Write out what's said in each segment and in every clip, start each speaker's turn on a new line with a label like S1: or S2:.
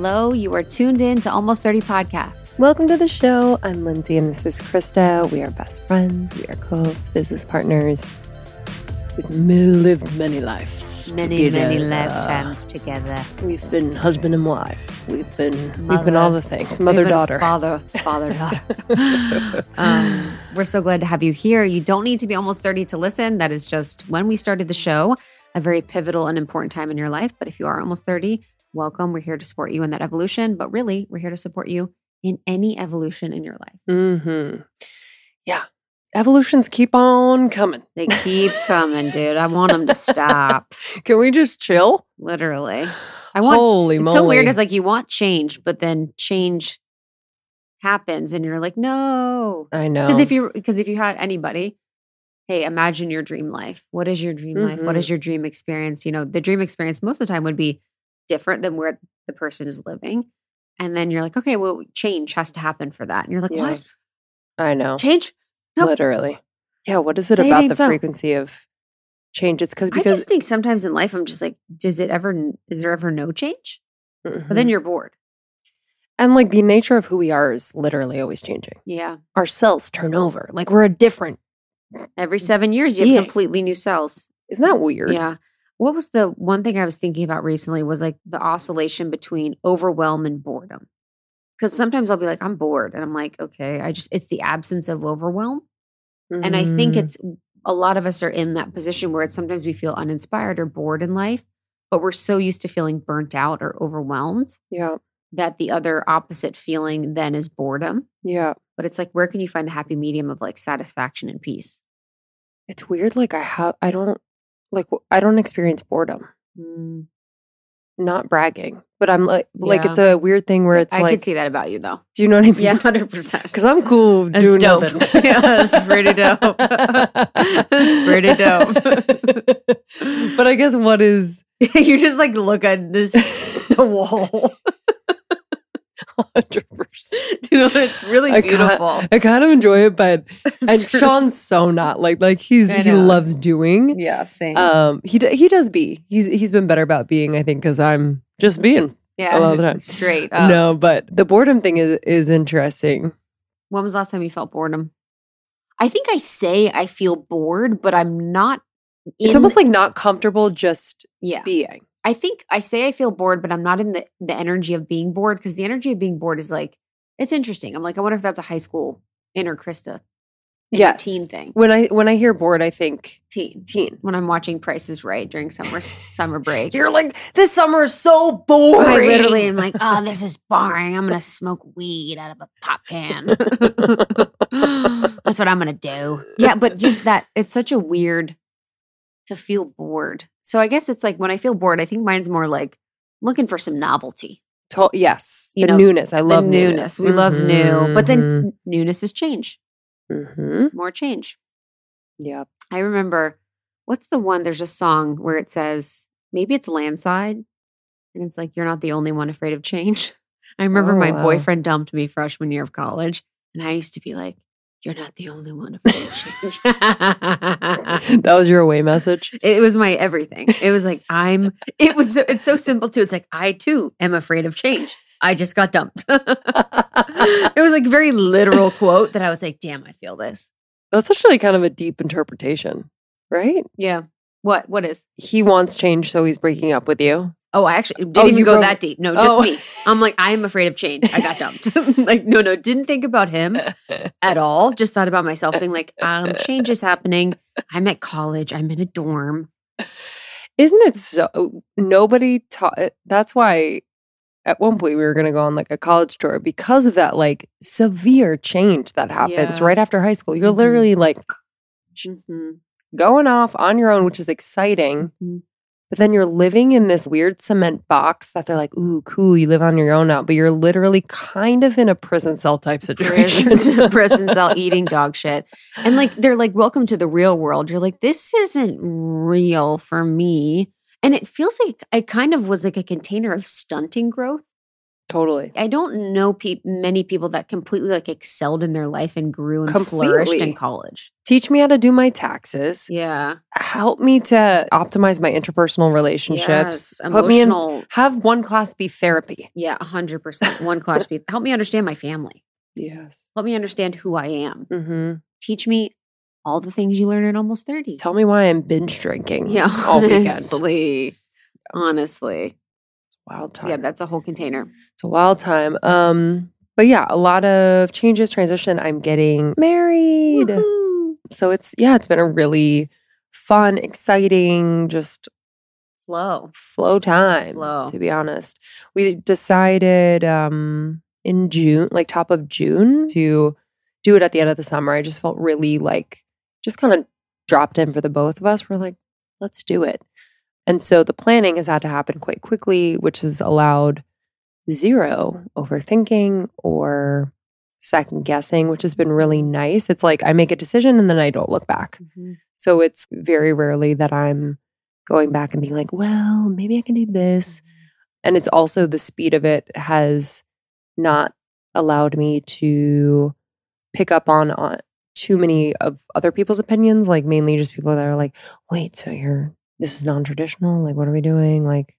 S1: Hello, you are tuned in to Almost 30 Podcast.
S2: Welcome to the show. I'm Lindsey and this is Krista. We are best friends. We are co hosts, business partners. We've lived many lives.
S1: Many,
S2: together.
S1: many lifetimes together.
S2: We've been husband and wife. We've been we've been all the things. Mother daughter.
S1: Father, father, daughter. um, we're so glad to have you here. You don't need to be almost 30 to listen. That is just when we started the show, a very pivotal and important time in your life. But if you are almost 30, welcome. We're here to support you in that evolution. But really, we're here to support you in any evolution in your life.
S2: Mm-hmm. Yeah. Evolutions keep on coming.
S1: They keep coming, dude. I want them to stop.
S2: Can we just chill?
S1: Literally. I want
S2: Holy
S1: it's
S2: moly.
S1: so weird. It's like you want change, but then change happens and you're like, no.
S2: I know.
S1: Because if you because if you had anybody, hey, imagine your dream life. What is your dream life? What
S2: Mhm.
S1: is your dream experience? You know, the dream experience most of the time would be different than where the person is living. And then you're like, okay, well, change has to happen for that. And you're like,
S2: Yeah.
S1: what?
S2: I know.
S1: Change? Nope.
S2: Literally. Yeah, what is it
S1: Say
S2: about
S1: ain't
S2: the
S1: so.
S2: frequency of change? It's cause,
S1: I just think sometimes in life I'm just like, does it ever is there ever no change? But
S2: Mhm.
S1: then you're bored.
S2: and like the nature of who we are is literally always changing.
S1: Yeah.
S2: Our cells turn over. Like we're a different.
S1: Every seven years you have
S2: Yeah.
S1: completely new cells.
S2: Isn't that weird?
S1: Yeah. What was the one thing I was thinking about recently was like the oscillation between overwhelm and boredom. Because sometimes I'll be like, I'm bored. And I'm like, okay, I just, it's the absence of overwhelm. And I think
S2: Mm.
S1: it's a lot of us are in that position where it's sometimes we feel uninspired or bored in life, but we're so used to feeling burnt out or overwhelmed
S2: yeah,
S1: that the other opposite feeling then is boredom.
S2: yeah.
S1: But it's like, where can you find the happy medium of like satisfaction and peace?
S2: It's weird. Like I have, I don't like, I don't experience boredom.
S1: Mm,
S2: Not bragging, but I'm like, like it's a weird thing where it's
S1: I
S2: like,
S1: could see that about you though.
S2: do you know what I mean?
S1: Yeah, 100%.
S2: Because I'm cool
S1: That's
S2: doing
S1: dope.
S2: nothing.
S1: Yeah, that's pretty dope. That's pretty dope.
S2: but I guess what is
S1: you just like look at this the wall.
S2: 100%.
S1: You know, it's really
S2: I
S1: beautiful.
S2: I kind of enjoy it, but and
S1: really-
S2: Sean's so not like like he's he loves doing.
S1: yeah, same.
S2: Um, he d- he does be. He's he's been better about being. I think because I'm just being.
S1: yeah,
S2: a lot of the time.
S1: straight. Up.
S2: No, but the boredom thing is is interesting.
S1: When was the last time you felt boredom? I think I say I feel bored, but I'm not.
S2: it's almost like not comfortable just
S1: yeah.
S2: being.
S1: I think I say I feel bored, but I'm not in the the energy of being bored because the energy of being bored is like it's interesting. I'm like, I wonder if that's a high school inner Krista,
S2: Yes.
S1: teen thing.
S2: When I when I hear bored, I think
S1: Teen.
S2: teen.
S1: When I'm watching Prices Right during summer summer break,
S2: You're like this summer is so boring.
S1: I literally am like, oh, this is boring. I'm gonna smoke weed out of a pop can. That's what I'm gonna do. Yeah, but just that it's such a weird to feel bored. So I guess it's like when I feel bored, I think mine's more like looking for some novelty.
S2: To- yes,
S1: You
S2: the
S1: know,
S2: newness. I love
S1: the newness. We love new, but then newness is change.
S2: hmm
S1: More change.
S2: yeah,
S1: I remember what's the one? There's a song where it says maybe it's Landside, and it's like you're not the only one afraid of change. I remember
S2: Oh,
S1: my
S2: wow.
S1: boyfriend dumped me freshman year of college, and I used to be like, "You're not the only one afraid of change."
S2: that was your away message.
S1: it was my everything. It was like I'm. It was. It's so simple too. It's like I too am afraid of change. I just got dumped. it was like very literal quote that I was like, "Damn, I feel this."
S2: That's actually kind of a deep interpretation, right?
S1: Yeah. What? What is?
S2: He wants change, so he's breaking up with you.
S1: Oh, I actually didn't
S2: Oh,
S1: even go that deep. No, just
S2: Oh.
S1: me. I'm like, I'm afraid of change. I got dumped. like, no, no, didn't think about him at all. Just thought about myself being like, um, change is happening. I'm at college. I'm in a dorm.
S2: Isn't it so? Nobody taught. That's why at one point we were going to go on like a college tour because of that like severe change that happens
S1: Yeah.
S2: right after high school. You're
S1: Mhm.
S2: literally like
S1: Mhm,
S2: going off on your own, which is exciting.
S1: mhm.
S2: But then you're living in this weird cement box that they're like, ooh, cool, you live on your own now. But you're literally kind of in a prison cell type situation.
S1: Prison, prison cell eating dog shit. And like, they're like, welcome to the real world. You're like, this isn't real for me. And it feels like I kind of was like a container of stunting growth
S2: Totally.
S1: I don't know pe- many people that completely like excelled in their life and grew and flourished in college.
S2: Teach me how to do my taxes.
S1: Yeah.
S2: Help me to optimize my interpersonal relationships.
S1: Yes.
S2: Put me in have one class be therapy.
S1: Yeah, 100%. One class. be- Help me understand my family.
S2: Yes.
S1: Help me understand who I am.
S2: hmm
S1: Teach me all the things you learn at almost 30.
S2: Tell me why I'm binge drinking.
S1: yeah,
S2: all weekend.
S1: honestly.
S2: Wild time.
S1: Yeah, that's a whole container.
S2: It's a wild time. Um, but yeah, a lot of changes, transition. I'm getting married.
S1: Woohoo.
S2: So it's yeah, it's been a really fun, exciting, just
S1: Flow.
S2: flow time.
S1: Flow.
S2: To be honest. We decided um in June, like top of June, to do it at the end of the summer. I just felt really like just kind of dropped in for the both of us. We're like, let's do it. And so the planning has had to happen quite quickly, which has allowed zero overthinking or second guessing, which has been really nice. It's like I make a decision and then I don't look back. Mm-hmm. So it's very rarely that I'm going back and being like, well, maybe I can do this. Mm-hmm. And it's also the speed of it has not allowed me to pick up on, on too many of other people's opinions, like mainly just people that are like, wait, so you're, this is non traditional? Like, what are we doing? Like,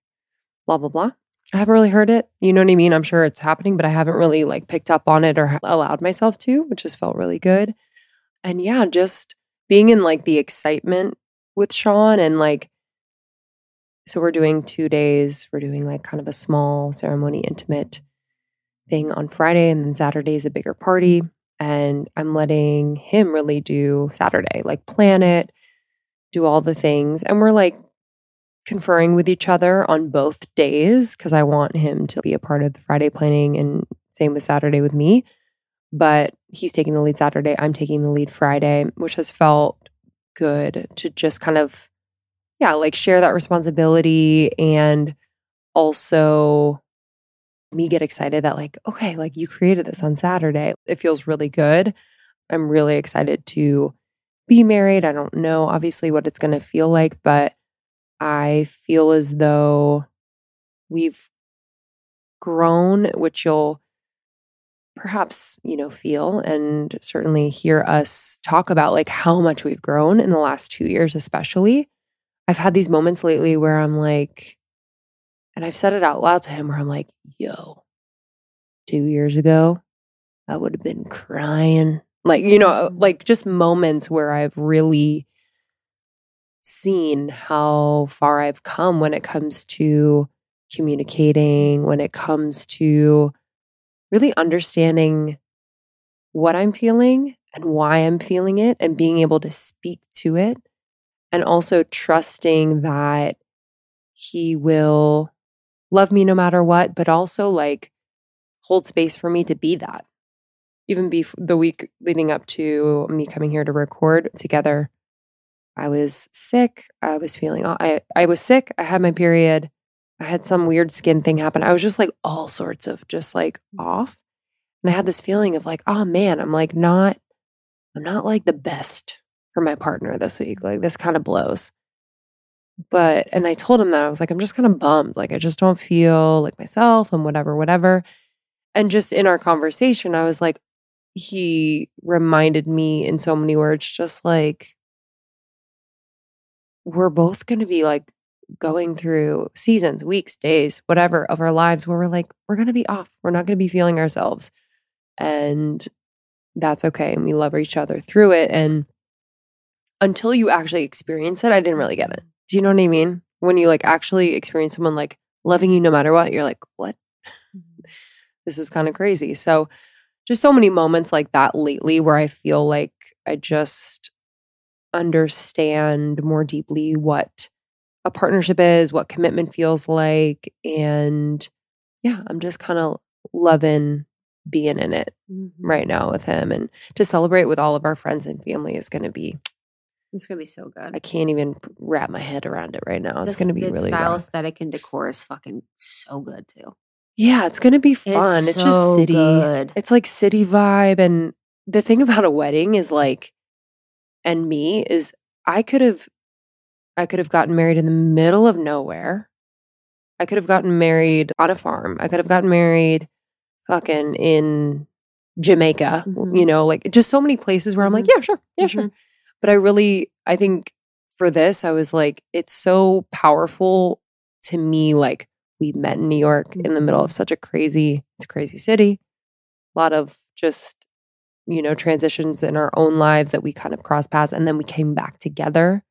S2: blah, blah, blah. I haven't really heard it. You know what I mean? I'm sure it's happening, but I haven't really like picked up on it or allowed myself to, which has felt really good. And yeah, just being in like the excitement with Sean and like, so we're doing two days. We're doing like kind of a small ceremony, intimate thing on Friday, and then Saturday is a bigger party. And I'm letting him really do Saturday, like plan it, do all the things. And we're like conferring with each other on both days because I want him to be a part of the Friday planning and same with Saturday with me. But he's taking the lead Saturday, I'm taking the lead Friday, which has felt good to just kind of, yeah, like share that responsibility and also me get excited that, like, okay, like you created this on Saturday. It feels really good. I'm really excited to be married. I don't know, obviously, what it's going to feel like, but I feel as though we've grown, which you'll perhaps, you know, feel and certainly hear us talk about like how much we've grown in the last two years, especially. I've had these moments lately where I'm like, and I've said it out loud to him where I'm like, yo, two years ago, I would have been crying. Like, you know, mm. like just moments where I've really seen how far I've come when it comes to communicating, when it comes to really understanding what I'm feeling and why I'm feeling it and being able to speak to it. And also trusting that he will love me no matter what, but also like hold space for me to be that. Even bef- the week leading up to me coming here to record together, I was sick. I was feeling, I, I was sick. I had my period. I had some weird skin thing happen. I was just like all sorts of just like mm. off. And I had this feeling of like, oh man, I'm like not, I'm not like the best for my partner this week. Like this kind of blows. But, and I told him that I was like, I'm just kind of bummed. Like I just don't feel like myself and whatever, whatever. And just in our conversation, I was like, he reminded me in so many words, just like, we're both going to be like going through seasons, weeks, days, whatever of our lives where we're like, we're going to be off. We're not going to be feeling ourselves. And that's okay. And we love each other through it. And until you actually experience it, I didn't really get it. Do you know what I mean? When you like actually experience someone like loving you no matter what, you're like, what? Mm-hmm. this is kind of crazy. So, just so many moments like that lately where I feel like I just understand more deeply what a partnership is, what commitment feels like. And yeah, I'm just kind of loving being in it mm-hmm. right now with him. And to celebrate with all of our friends and family is going to be,
S1: It's gonna be so good.
S2: I can't even wrap my head around it right now. It's
S1: This-
S2: to be really
S1: style,
S2: rough.
S1: aesthetic, and decor is fucking so good too.
S2: Yeah, it's going to be fun. It's,
S1: so
S2: just city.
S1: good.
S2: It's like city vibe. And the thing about a wedding is like, and me is I could have, I could have gotten married in the middle of nowhere I could have gotten married on a farm. I could have gotten married fucking in Jamaica,
S1: Mhm.
S2: you know, like just so many places where I'm like,
S1: Mhm.
S2: yeah, sure. Yeah, sure.
S1: Mhm.
S2: But I really, I think for this, I was like, it's so powerful to me. Like, we met in New York in the middle of such a crazy, it's a crazy city. A lot of just, you know, transitions in our own lives that we kind of crossed paths. And then we came back together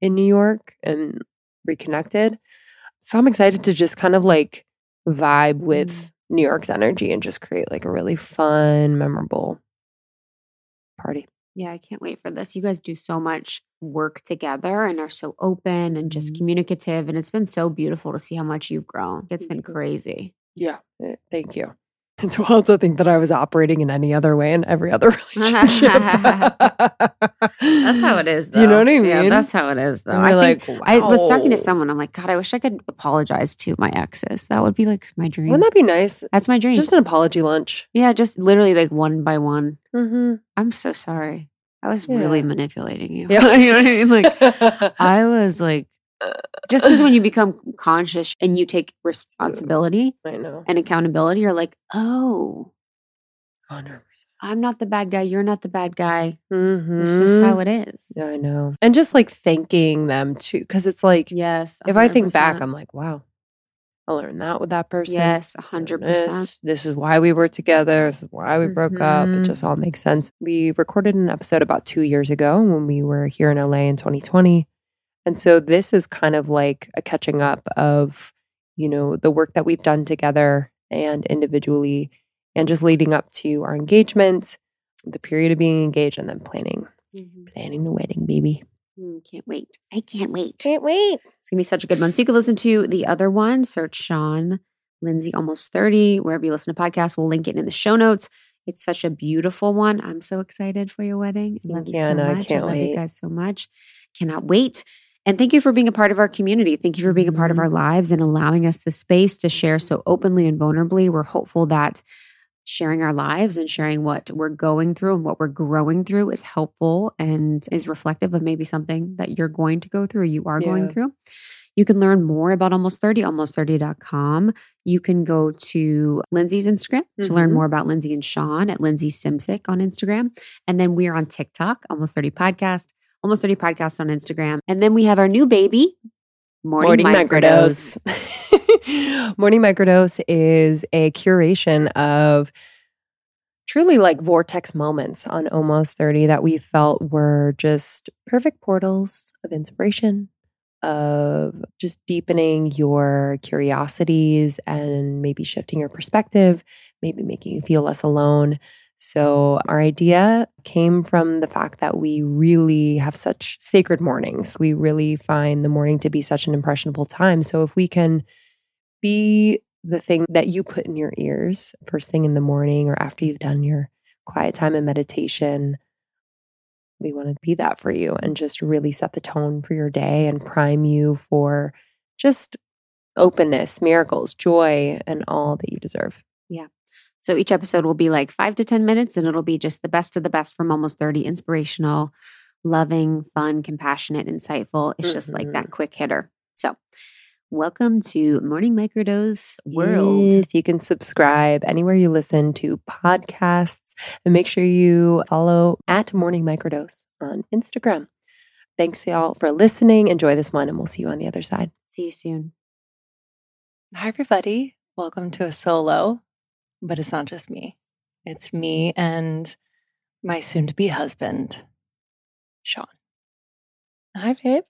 S2: in New York and reconnected. So I'm excited to just kind of like vibe with mm. New York's energy and just create like a really fun, memorable party.
S1: Yeah, I can't wait for this. You guys do so much work together and are so open and just
S2: Mhm.
S1: communicative. And it's been so beautiful to see how much you've grown. It's been crazy.
S2: Yeah. eh, Thank you. It's wild to think that I was operating in any other way in every other relationship.
S1: That's how it is.
S2: Do you know what I mean?
S1: Yeah, that's how it is, though. I
S2: like,
S1: I was talking to someone. I'm like, God, I wish I could apologize to my exes. That would be like my dream.
S2: Wouldn't that be nice?
S1: That's my dream.
S2: Just an apology lunch.
S1: yeah, just literally like one by one.
S2: Mm-hmm.
S1: I'm so sorry. I was
S2: Yeah.
S1: really manipulating you.
S2: Yeah.
S1: you know what I mean? Like I was like, just because when you become conscious and you take responsibility
S2: I know.
S1: and accountability, you're like, oh,
S2: 100%.
S1: I'm not the bad guy. You're not the bad guy.
S2: Mm-hmm.
S1: It's just how it is.
S2: Yeah, I know. And just like thanking them too. Cause it's like,
S1: Yes.
S2: if I think back, I'm like, wow, I learned that with that person.
S1: yes,
S2: and
S1: 100%.
S2: This, this is why we were together. This is why we broke up. It just all makes sense. We recorded an episode about two years ago when we were here in LA in 2020. And so this is kind of like a catching up of, you know, the work that we've done together and individually and just leading up to our engagement, the period of being engaged, and then planning,
S1: Mhm.
S2: planning the wedding, baby.
S1: Mm, Can't wait. I can't wait.
S2: Can't wait.
S1: It's gonna be such a good one. So you can listen to the other one. Search Sean Lindsey almost 30, wherever you listen to podcasts. We'll link it in the show notes. It's such a beautiful one. I'm so excited for your wedding. I love you
S2: you,
S1: so
S2: much. I can't
S1: love you guys so much. Cannot wait. And thank you for being a part of our community. Thank you for being a part of our lives and allowing us the space to share so openly and vulnerably. We're hopeful that sharing our lives and sharing what we're going through and what we're growing through is helpful and is reflective of maybe something that you're going to go through or you are going through. You can learn more about Almost 30, almost30.com. You can go to Lindsey's Instagram to learn
S2: Mhm.
S1: more about Lindsey and Sean at Lindsey Simcik on Instagram. And then we are on TikTok, Almost 30 Podcast, Almost 30 Podcast on Instagram. And then we have our new baby, Morning, Microdose.
S2: Morning Microdose is a curation of truly like vortex moments on almost 30 that we felt were just perfect portals of inspiration, of just deepening your curiosities and maybe shifting your perspective, maybe making you feel less alone. So, our idea came from the fact that we really have such sacred mornings. We really find the morning to be such an impressionable time. So, if we can be the thing that you put in your ears first thing in the morning or after you've done your quiet time and meditation, we want to be that for you and just really set the tone for your day and prime you for just openness, miracles, joy, and all that you deserve.
S1: So each episode will be like five to 10 minutes and it'll be just the best of the best from almost 30 inspirational, loving, fun, compassionate, insightful. It's just like mm-hmm. that quick hitter. So, welcome to Morning Microdose World.
S2: Yes, you can subscribe anywhere you listen to podcasts and make sure you follow at Morning Microdose on Instagram. Thanks, y'all, for listening. Enjoy this one, and we'll see you on the other side.
S1: See you soon.
S3: Hi, everybody. Welcome to a solo, but it's not just me. It's me and my soon to be husband, Sean. Hi, babe.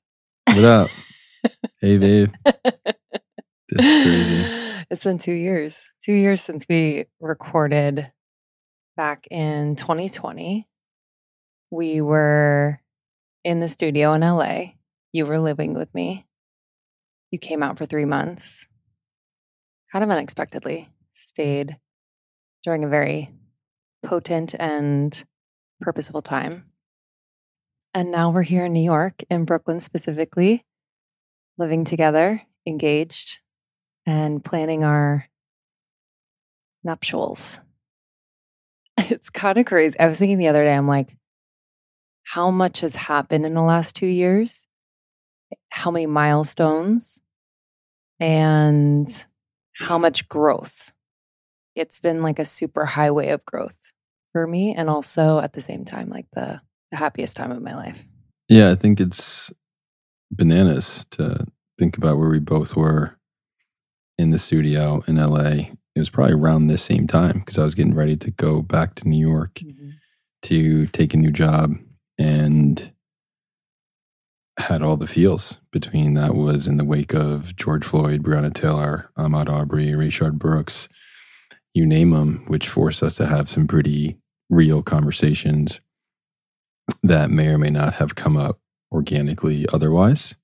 S4: What up? hey, babe. This is crazy.
S3: It's been two years. Two years since we recorded back in 2020. We were in the studio in LA. You were living with me. You came out for three months, kind of unexpectedly, stayed during a very potent and purposeful time. And now we're here in New York, in Brooklyn specifically, living together, engaged, and planning our nuptials. It's kind of crazy. I was thinking the other day, I'm like, how much has happened in the last two years? How many milestones? and how much growth. It's been like a super highway of growth for me and also at the same time like the the happiest time of my life.
S4: Yeah, I think it's bananas to think about where we both were in the studio in LA. It was probably around this same time because I was getting ready to go back to New York mm-hmm. to take a new job and had all the feels between that was in the wake of George Floyd, Breonna Taylor, Ahmaud Arbery, Rayshard Brooks, you name them, which force us to have some pretty real conversations that may or may not have come up organically otherwise.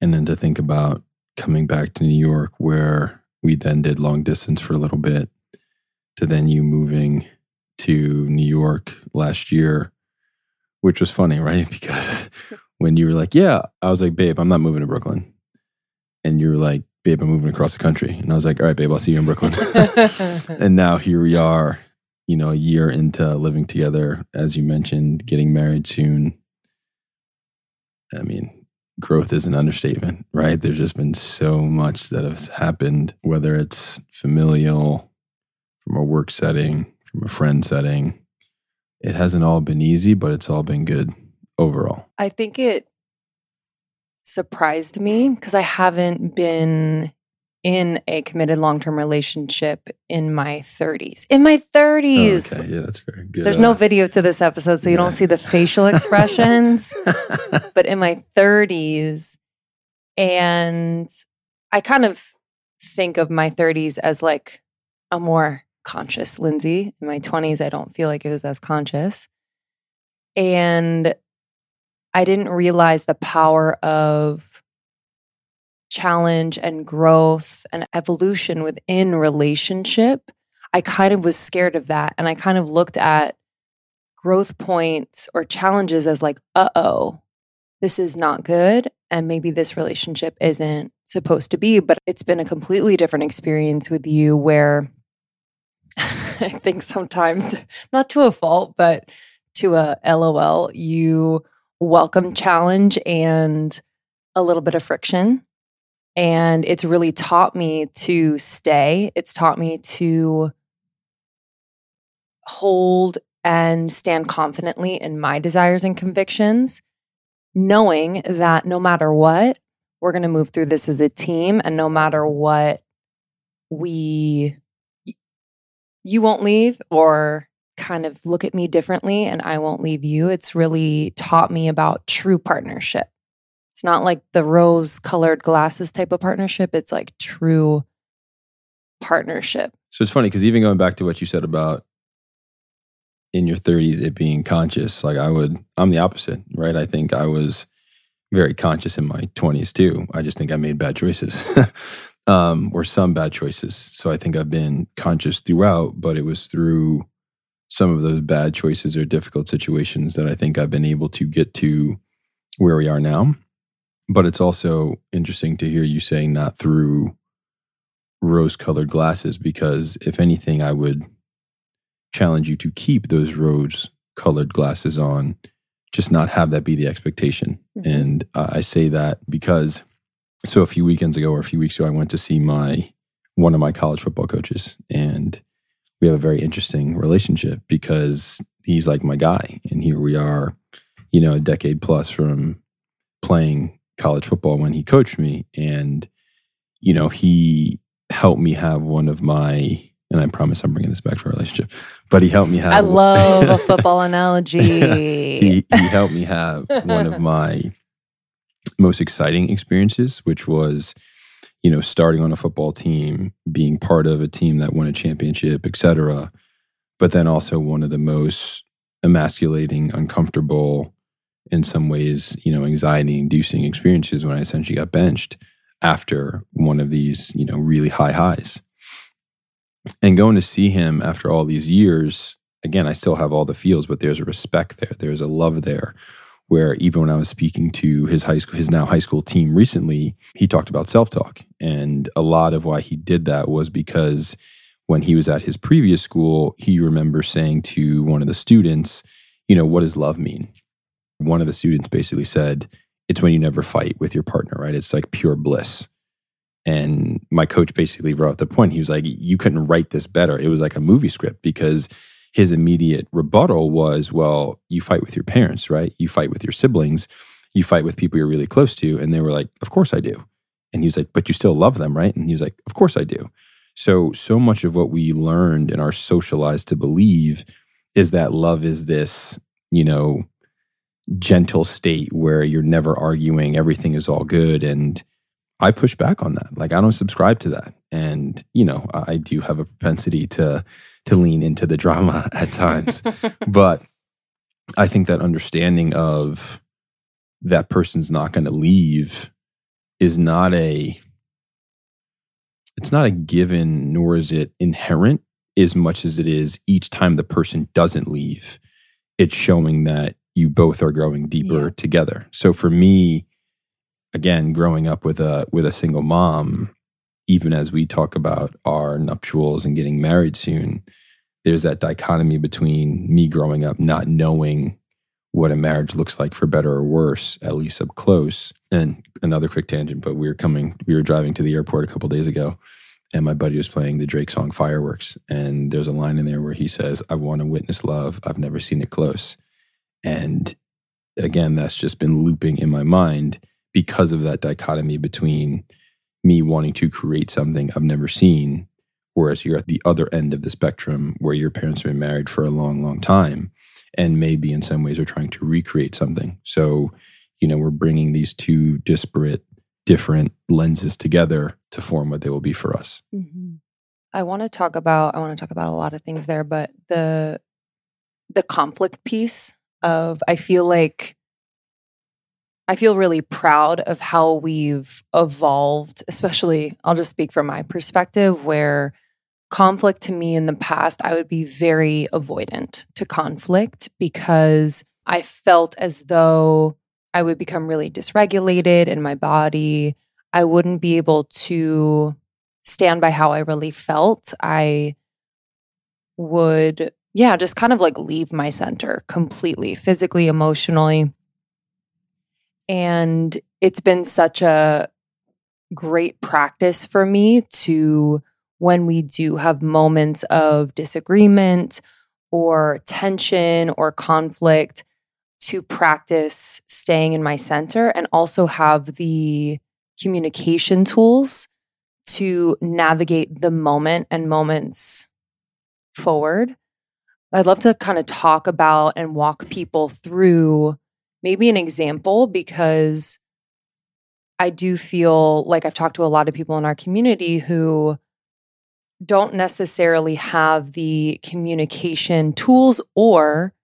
S4: And then to think about coming back to New York, where we then did long distance for a little bit, to then you moving to New York last year, which was funny, right? Because when you were like, Yeah, I was like, Babe, I'm not moving to Brooklyn. And you were like, Babe, I'm moving across the country. And I was like, All right, babe, I'll see you in Brooklyn. and now here we are, you know, a year into living together, as you mentioned, getting married soon. I mean, growth is an understatement, right? There's just been so much that has happened, whether it's familial, from a work setting, from a friend setting. It hasn't all been easy, but it's all been good overall.
S3: I think it surprised me because I haven't been in a committed long term relationship in my 30s. In my 30s.
S4: Okay, yeah, that's very good.
S3: There's no video to this episode, so you
S4: yeah.
S3: don't see the facial expressions. but in my 30s, and I kind of think of my 30s as like a more conscious Lindsey. In my 20s, I don't feel like it was as conscious. And I didn't realize the power of challenge and growth and evolution within relationship. I kind of was scared of that. And I kind of looked at growth points or challenges as like, uh oh, this is not good. And maybe this relationship isn't supposed to be. But it's been a completely different experience with you where I think sometimes, not to a fault, but to a LOL, you welcome challenge and a little bit of friction. And it's really taught me to stay. It's taught me to hold and stand confidently in my desires and convictions, knowing that no matter what, we're going to move through this as a team. And no matter what, we, you won't leave or kind of look at me differently and I won't leave you. It's really taught me about true partnership. It's not like the rose colored glasses type of partnership. It's like true partnership.
S4: So it's funny because even going back to what you said about in your 30s, it being conscious, like I would, I'm the opposite, right? I think I was very conscious in my 20s too. I just think I made bad choices um, or some bad choices. So I think I've been conscious throughout, but it was through some of those bad choices or difficult situations that I think I've been able to get to where we are now. But it's also interesting to hear you saying not through rose colored glasses because if anything, I would challenge you to keep those rose colored glasses on, just not have that be the expectation.
S3: Mhm.
S4: And uh, I say that because so a few weekends ago or a few weeks ago, I went to see my one of my college football coaches, and we have a very interesting relationship because he's like my guy, and here we are, you know, a decade plus from playing college football when he coached me, and you know he helped me have one of my and I promise I'm bringing this back to our relationship. But he helped me have.
S3: I love a football analogy.
S4: he, he helped me have one of my most exciting experiences, which was, you know, starting on a football team, being part of a team that won a championship, et cetera. But then also one of the most emasculating, uncomfortable, in some ways, you know, anxiety inducing experiences when I essentially got benched after one of these, you know, really high highs. And going to see him after all these years, again, I still have all the feels, but there's a respect there. There's a love there. Where even when I was speaking to his high school, his now high school team recently, he talked about self talk. And a lot of why he did that was because when he was at his previous school, he remembers saying to one of the students, you know, what does love mean? One of the students basically said, it's when you never fight with your partner, right? It's like pure bliss. And my coach basically wrote the point. He was like, You couldn't write this better. It was like a movie script because his immediate rebuttal was, Well, you fight with your parents, right? You fight with your siblings, you fight with people you're really close to. And they were like, Of course I do. And he was like, But you still love them, right? And he was like, Of course I do. So, so much of what we learned and are socialized to believe is that love is this, you know, gentle state where you're never arguing, everything is all good. And I push back on that. Like I don't subscribe to that. And, you know, I do have a propensity to to lean into the drama at times. but I think that understanding of that person's not going to leave is not a it's not a given nor is it inherent as much as it is each time the person doesn't leave it's showing that you both are growing deeper yeah. together so for me again growing up with a with a single mom even as we talk about our nuptials and getting married soon there's that dichotomy between me growing up not knowing what a marriage looks like for better or worse at least up close and another quick tangent but we were coming we were driving to the airport a couple days ago and my buddy was playing the Drake song Fireworks. And there's a line in there where he says, I want to witness love. I've never seen it close. And again, that's just been looping in my mind because of that dichotomy between me wanting to create something I've never seen, whereas you're at the other end of the spectrum where your parents have been married for a long, long time and maybe in some ways are trying to recreate something. So, you know, we're bringing these two disparate different lenses together to form what they will be for us.
S3: Mm-hmm. I want to talk about I want to talk about a lot of things there, but the the conflict piece of I feel like I feel really proud of how we've evolved, especially I'll just speak from my perspective where conflict to me in the past I would be very avoidant to conflict because I felt as though I would become really dysregulated in my body. I wouldn't be able to stand by how I really felt. I would, yeah, just kind of like leave my center completely, physically, emotionally. And it's been such a great practice for me to, when we do have moments of disagreement or tension or conflict, to practice staying in my center and also have the communication tools to navigate the moment and moments forward. I'd love to kind of talk about and walk people through maybe an example because I do feel like I've talked to a lot of people in our community who don't necessarily have the communication tools or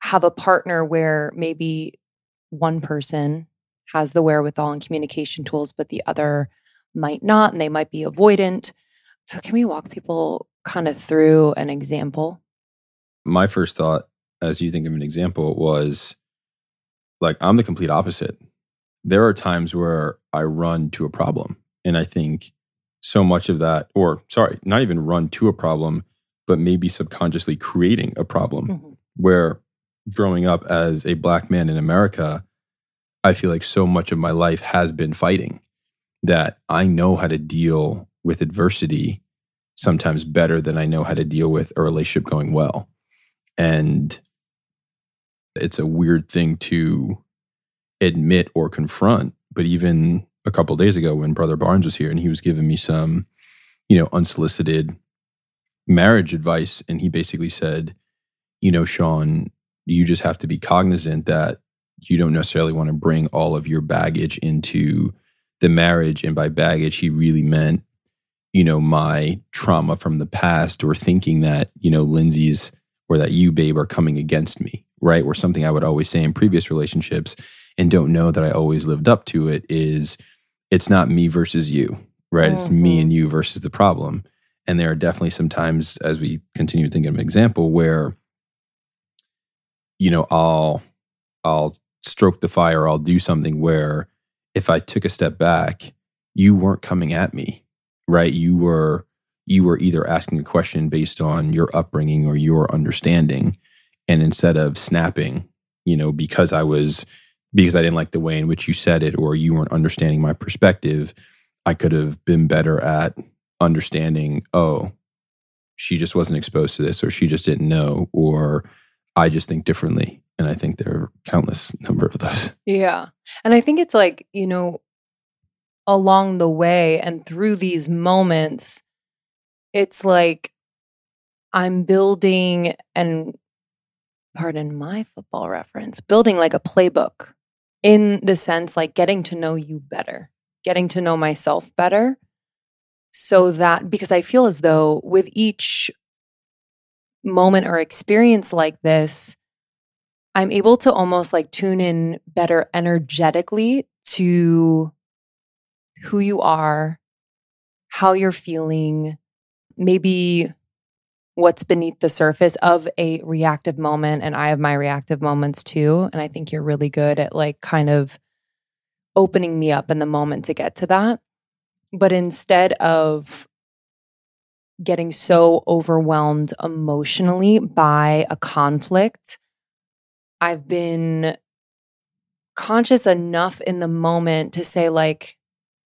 S3: have a partner where maybe one person has the wherewithal and communication tools, but the other might not, and they might be avoidant. So, can we walk people kind of through an example?
S4: My first thought, as you think of an example, was like, I'm the complete opposite. There are times where I run to a problem. And I think so much of that, or sorry, not even run to a problem, but maybe subconsciously creating a problem mm-hmm. where growing up as a black man in America, I feel like so much of my life has been fighting that I know how to deal with adversity sometimes better than I know how to deal with a relationship going well. And it's a weird thing to admit or confront. But even a couple days ago when Brother Barnes was here and he was giving me some, you know, unsolicited marriage advice, and he basically said, you know, Sean, you just have to be cognizant that you don't necessarily want to bring all of your baggage into the marriage. And by baggage, he really meant, you know, my trauma from the past or thinking that, you know, Lindsey's or that you, babe, are coming against me, right? Or something I would always say in previous relationships and don't know that I always lived up to it is it's not me versus you, right? Mm-hmm. It's me mm-hmm. and you versus the problem. And there are definitely some times, as we continue thinking of an example, where you know, I'll I'll stroke the fire, I'll do something where if I took a step back, you weren't coming at me, right? You were you were either asking a question based on your upbringing or your understanding and instead of snapping, you know, because I was because I didn't like the way in which you said it or you weren't understanding my perspective, I could have been better at understanding, oh, she just wasn't exposed to this, or she just didn't know, or I just think differently. And I think there are countless number of those.
S3: Yeah. And I think it's like, you know, along the way and through these moments, it's like I'm building and pardon my football reference, building like a playbook in the sense like getting to know you better, getting to know myself better. So that because I feel as though with each moment or experience like this, I'm able to almost like tune in better energetically to who you are, how you're feeling, maybe what's beneath the surface of a reactive moment. And I have my reactive moments too. And I think you're really good at like kind of opening me up in the moment to get to that. But instead of getting so overwhelmed emotionally by a conflict, I've been conscious enough in the moment to say, like,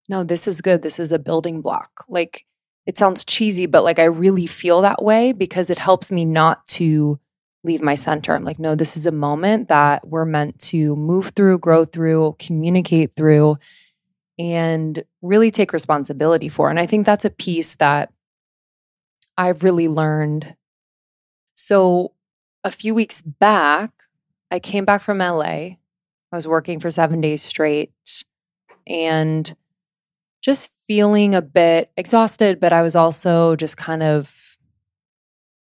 S3: no, this is good. This is a building block. Like, it sounds cheesy, but like I really feel that way because it helps me not to leave my center. I'm like, no, this is a moment that we're meant to move through, grow through, communicate through, and really take responsibility for. And I think that's a piece that I've really learned. So a few weeks back, I came back from LA. I was working for seven days straight and just feeling a bit exhausted, but I was also just kind of,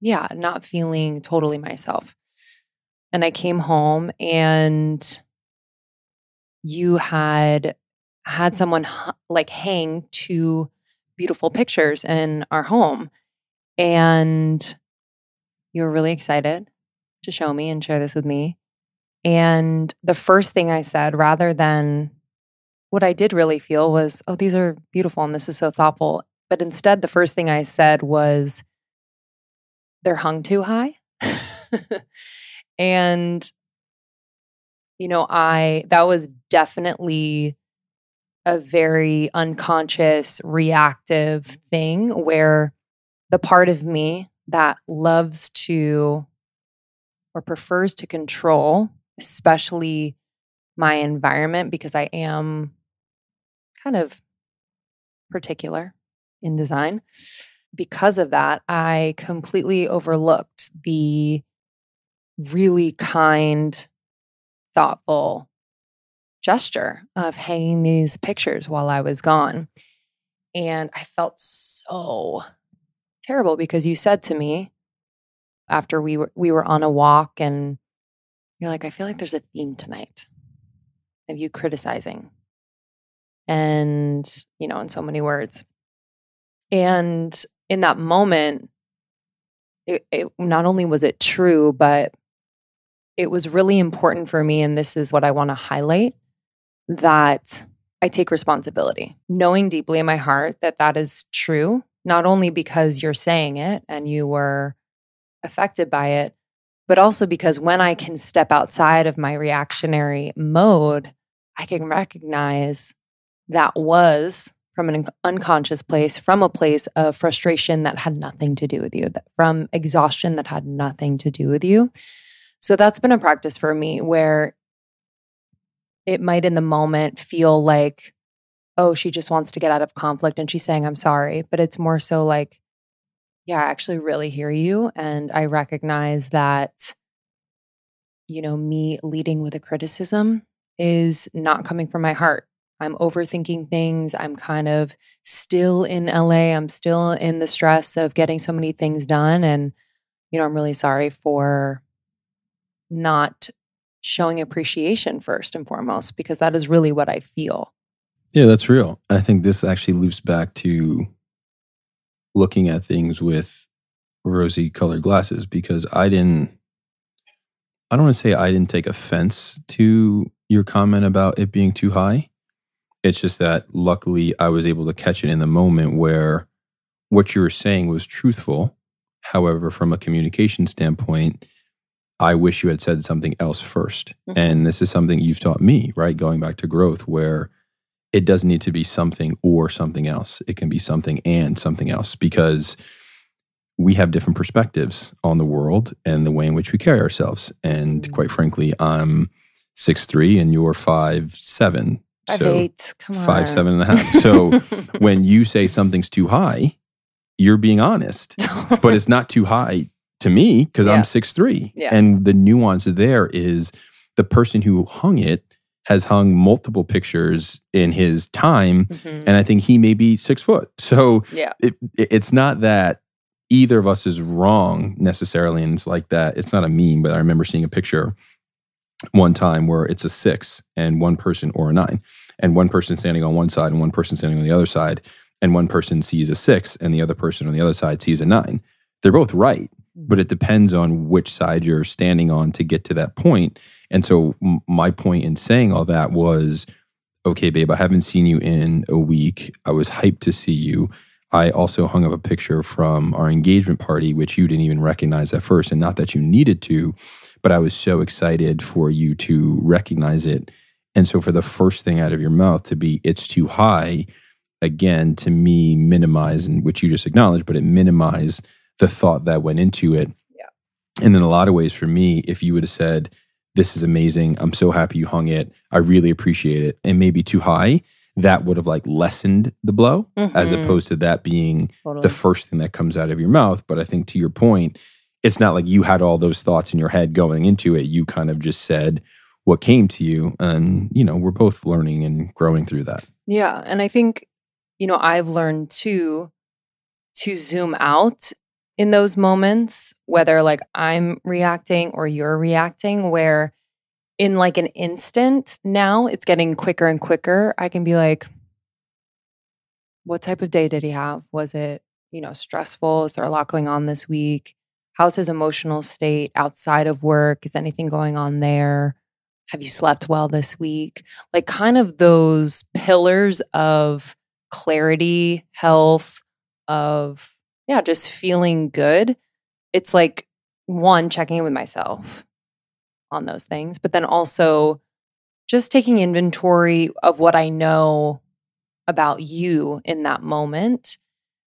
S3: yeah, not feeling totally myself. And I came home and you had had someone like hang two beautiful pictures in our home. And you were really excited to show me and share this with me. And the first thing I said, rather than what I did really feel was, oh, these are beautiful and this is so thoughtful. But instead, the first thing I said was, they're hung too high. and, you know, I, that was definitely a very unconscious, reactive thing where the part of me that loves to or prefers to control, especially my environment, because I am kind of particular in design. Because of that, I completely overlooked the really kind, thoughtful gesture of hanging these pictures while I was gone. And I felt so terrible because you said to me after we were we were on a walk and you're like, I feel like there's a theme tonight of you criticizing and, you know, in so many words. And in that moment, it, it, not only was it true, but it was really important for me. And this is what I want to highlight that I take responsibility, knowing deeply in my heart that that is true, not only because you're saying it and you were affected by it, but also because when I can step outside of my reactionary mode, I can recognize that was from an unconscious place, from a place of frustration that had nothing to do with you, from exhaustion that had nothing to do with you. So that's been a practice for me where it might in the moment feel like, oh, she just wants to get out of conflict and she's saying, I'm sorry. But it's more so like, yeah, I actually really hear you. And I recognize that, you know, me leading with a criticism is not coming from my heart. I'm overthinking things. I'm kind of still in LA. I'm still in the stress of getting so many things done. And, you know, I'm really sorry for not showing appreciation first and foremost, because that is really what I feel.
S4: Yeah, that's real. I think this actually loops back to looking at things with rosy colored glasses because I didn't, I don't want to say I didn't take offense to your comment about it being too high. It's just that luckily I was able to catch it in the moment where what you were saying was truthful. However, from a communication standpoint, I wish you had said something else 1st mm-hmm. And this is something you've taught me, right? Going back to growth, where it doesn't need to be something or something else. It can be something and something else because we have different perspectives on the world and the way in which we carry ourselves. And
S3: Mm.
S4: quite frankly, I'm six three and you're five seven.
S3: Five
S4: so
S3: eight. Come on.
S4: five seven and a half. So when you say something's too high, you're being honest. But it's not too high to me because
S3: Yeah.
S4: I'm six three.
S3: Yeah.
S4: And the nuance there is the person who hung it has hung multiple pictures in his time
S3: Mhm.
S4: and I think he may be six foot. So
S3: Yeah.
S4: it, it's not that either of us is wrong necessarily, and it's like that. It's not a meme, but I remember seeing a picture one time where it's a six and one person or a nine, and one person standing on one side and one person standing on the other side, and one person sees a six and the other person on the other side sees a nine. They're both right, mm-hmm. but it depends on which side you're standing on to get to that point. And so m- my point in saying all that was okay, babe, I haven't seen you in a week. I was hyped to see you. I also hung up a picture from our engagement party, which you didn't even recognize at first. And not that you needed to, but I was so excited for you to recognize it. And so for the first thing out of your mouth to be, it's too high, again, to me, minimize, and which you just acknowledged, but it minimized the thought that went into it.
S3: Yeah.
S4: And in a lot of ways, for me, if you would have said, this is amazing. I'm so happy you hung it. I really appreciate it. And maybe too high, that would have like lessened the blow as
S3: Mhm.
S4: opposed to that being
S3: Totally.
S4: the first thing that comes out of your mouth. But I think to your point, it's not like you had all those thoughts in your head going into it. You kind of just said what came to you. And, you know, we're both learning and growing through that.
S3: Yeah. And I think, you know, I've learned too to zoom out in those moments, whether like I'm reacting or you're reacting, where in like an instant now it's getting quicker and quicker. I can be like, what type of day did he have? Was it, you know, stressful? Is there a lot going on this week? How's his emotional state outside of work? Is anything going on there? Have you slept well this week? Like, kind of those pillars of clarity, health, of, yeah, just feeling good. It's like one, checking in with myself on those things, but then also just taking inventory of what I know about you in that moment.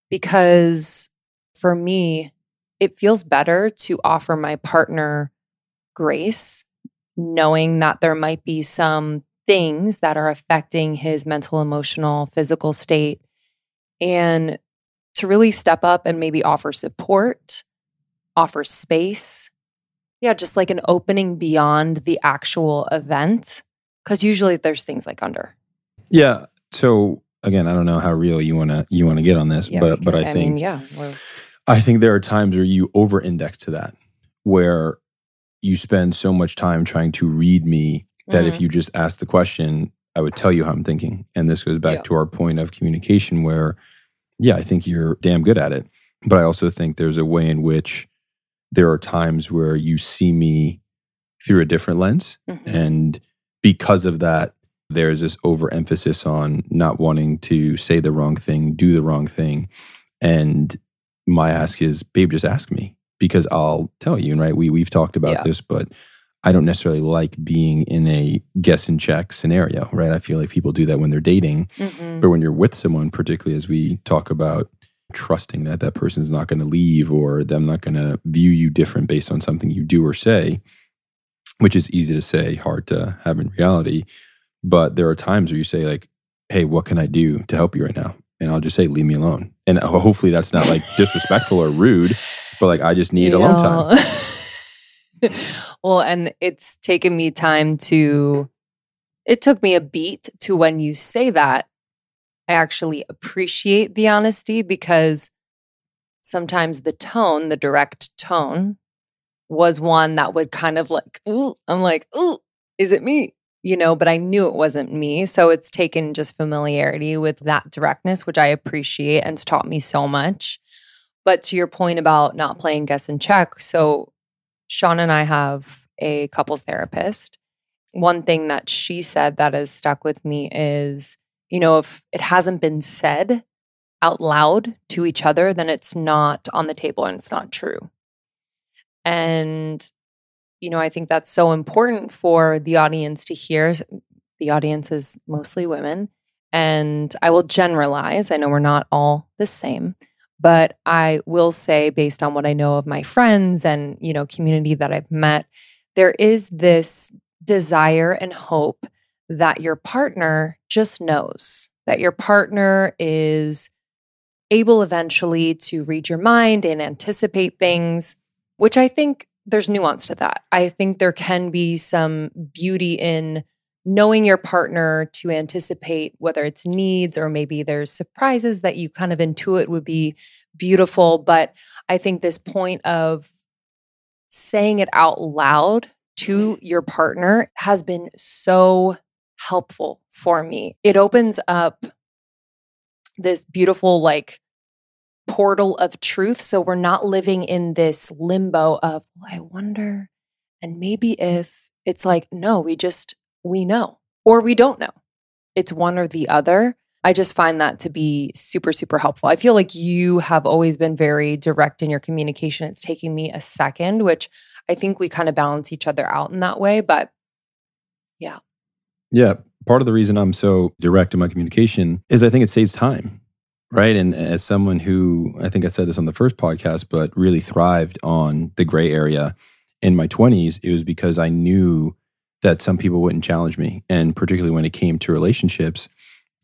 S3: Because for me, it feels better to offer my partner grace, knowing that there might be some things that are affecting his mental, emotional, physical state, and to really step up and maybe offer support, offer space. Yeah, just like an opening beyond the actual event. Because usually there's things like under.
S4: Yeah. So again, I don't know how real you wanna you wanna get on this,
S3: Yeah,
S4: but but
S3: can-
S4: I think
S3: mean, yeah, we're-
S4: I think there are times where you over index to that, where you spend so much time trying to read me that if
S3: Mhm.
S4: you just ask the question, I would tell you how I'm thinking. And this goes back
S3: Yeah.
S4: to our point of communication where, yeah, I think you're damn good at it. But I also think there's a way in which there are times where you see me through a different lens.
S3: Mhm.
S4: And because of that, there's this overemphasis on not wanting to say the wrong thing, do the wrong thing. And my ask is, babe, just ask me because I'll tell you. And right, we we've talked about
S3: Yeah.
S4: this, but I don't necessarily like being in a guess and check scenario, right? I feel like people do that when they're dating,
S3: Mhm.
S4: but when you're with someone, particularly as we talk about trusting that that person's not going to leave or them not going to view you different based on something you do or say, which is easy to say, hard to have in reality. But there are times where you say, like, hey, what can I do to help you right now? And I'll just say, leave me alone. And hopefully that's not like disrespectful or rude, but like, I just need alone time.
S3: time. well, and it's taken me time to, it took me a beat to when you say that, I actually appreciate the honesty because sometimes the tone, the direct tone, was one that would kind of like, ooh, I'm like, ooh, is it me? You know, but I knew it wasn't me. So it's taken just familiarity with that directness, which I appreciate and it's taught me so much. But to your point about not playing guess and check, so Sean and I have a couples therapist. One thing that she said that has stuck with me is, you know, if it hasn't been said out loud to each other, then it's not on the table and it's not true. And, you know, I think that's so important for the audience to hear. The audience is mostly women. And I will generalize. I know we're not all the same, but I will say based on what I know of my friends and, you know, community that I've met, there is this desire and hope that your partner just knows that your partner is able eventually to read your mind and anticipate things, which I think there's nuance to that. I think there can be some beauty in knowing your partner to anticipate whether it's needs or maybe there's surprises that you kind of intuit would be beautiful. But I think this point of saying it out loud to your partner has been so helpful for me. It opens up this beautiful, like, portal of truth. So we're not living in this limbo of, well, I wonder, and maybe if it's like, no, we just, we know, or we don't know. It's one or the other. I just find that to be super, super helpful. I feel like you have always been very direct in your communication. It's taking me a second, which I think we kind of balance each other out in that way. But yeah.
S4: Yeah. Part of the reason I'm so direct in my communication is I think it saves time. Right. And as someone who, I think I said this on the first podcast, but really thrived on the gray area in my 20s, it was because I knew that some people wouldn't challenge me. And particularly when it came to relationships,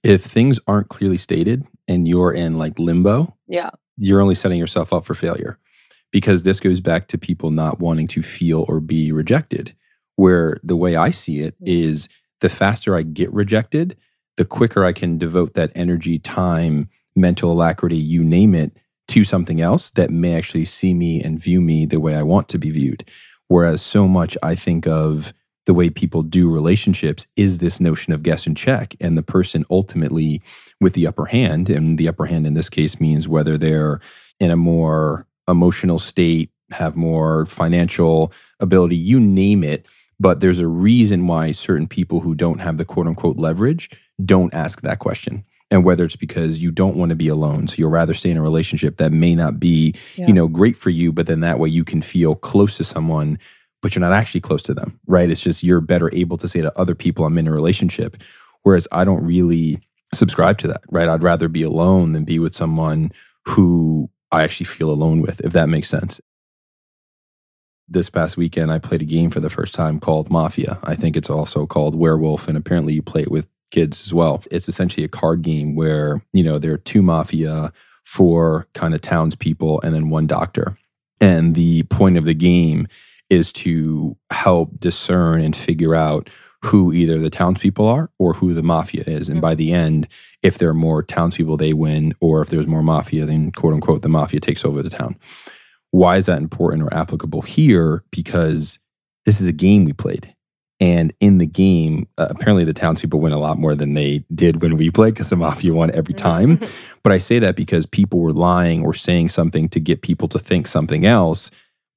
S4: if things aren't clearly stated and you're in like limbo,
S3: yeah,
S4: you're only setting yourself up for failure. Because this goes back to people not wanting to feel or be rejected. Where the way I see it
S3: Mm.
S4: the faster I get rejected, the quicker I can devote that energy, time, mental alacrity, you name it, to something else that may actually see me and view me the way I want to be viewed. Whereas so much I think of the way people do relationships is this notion of guess and check. And the person ultimately with the upper hand, and the upper hand in this case means whether they're in a more emotional state, have more financial ability, you name it. But there's a reason why certain people who don't have the quote unquote leverage don't ask that question. And whether it's because you don't want to be alone, so you'll rather stay in a relationship that may not be,
S3: Yeah.
S4: you know, great for you, but then that way you can feel close to someone, but you're not actually close to them, right? It's just you're better able to say to other people, I'm in a relationship. Whereas I don't really subscribe to that, right? I'd rather be alone than be with someone who I actually feel alone with, if that makes sense. This past weekend, I played a game for the first time called Mafia. I think it's also called Werewolf, and apparently you play it with kids as well. It's essentially a card game where, you know, there are two mafia, four kind of townspeople, and then one doctor. And the point of the game is to help discern and figure out who either the townspeople are or who the mafia is. And mm. by the end, if there are more townspeople, they win, or if there's more mafia, then quote unquote, the mafia takes over the town. Why is that important or applicable here? Because this is a game we played. And in the game, uh, apparently the townspeople win a lot more than they did when we played because the mafia won every time. But I say that because people were lying or saying something to get people to think something else.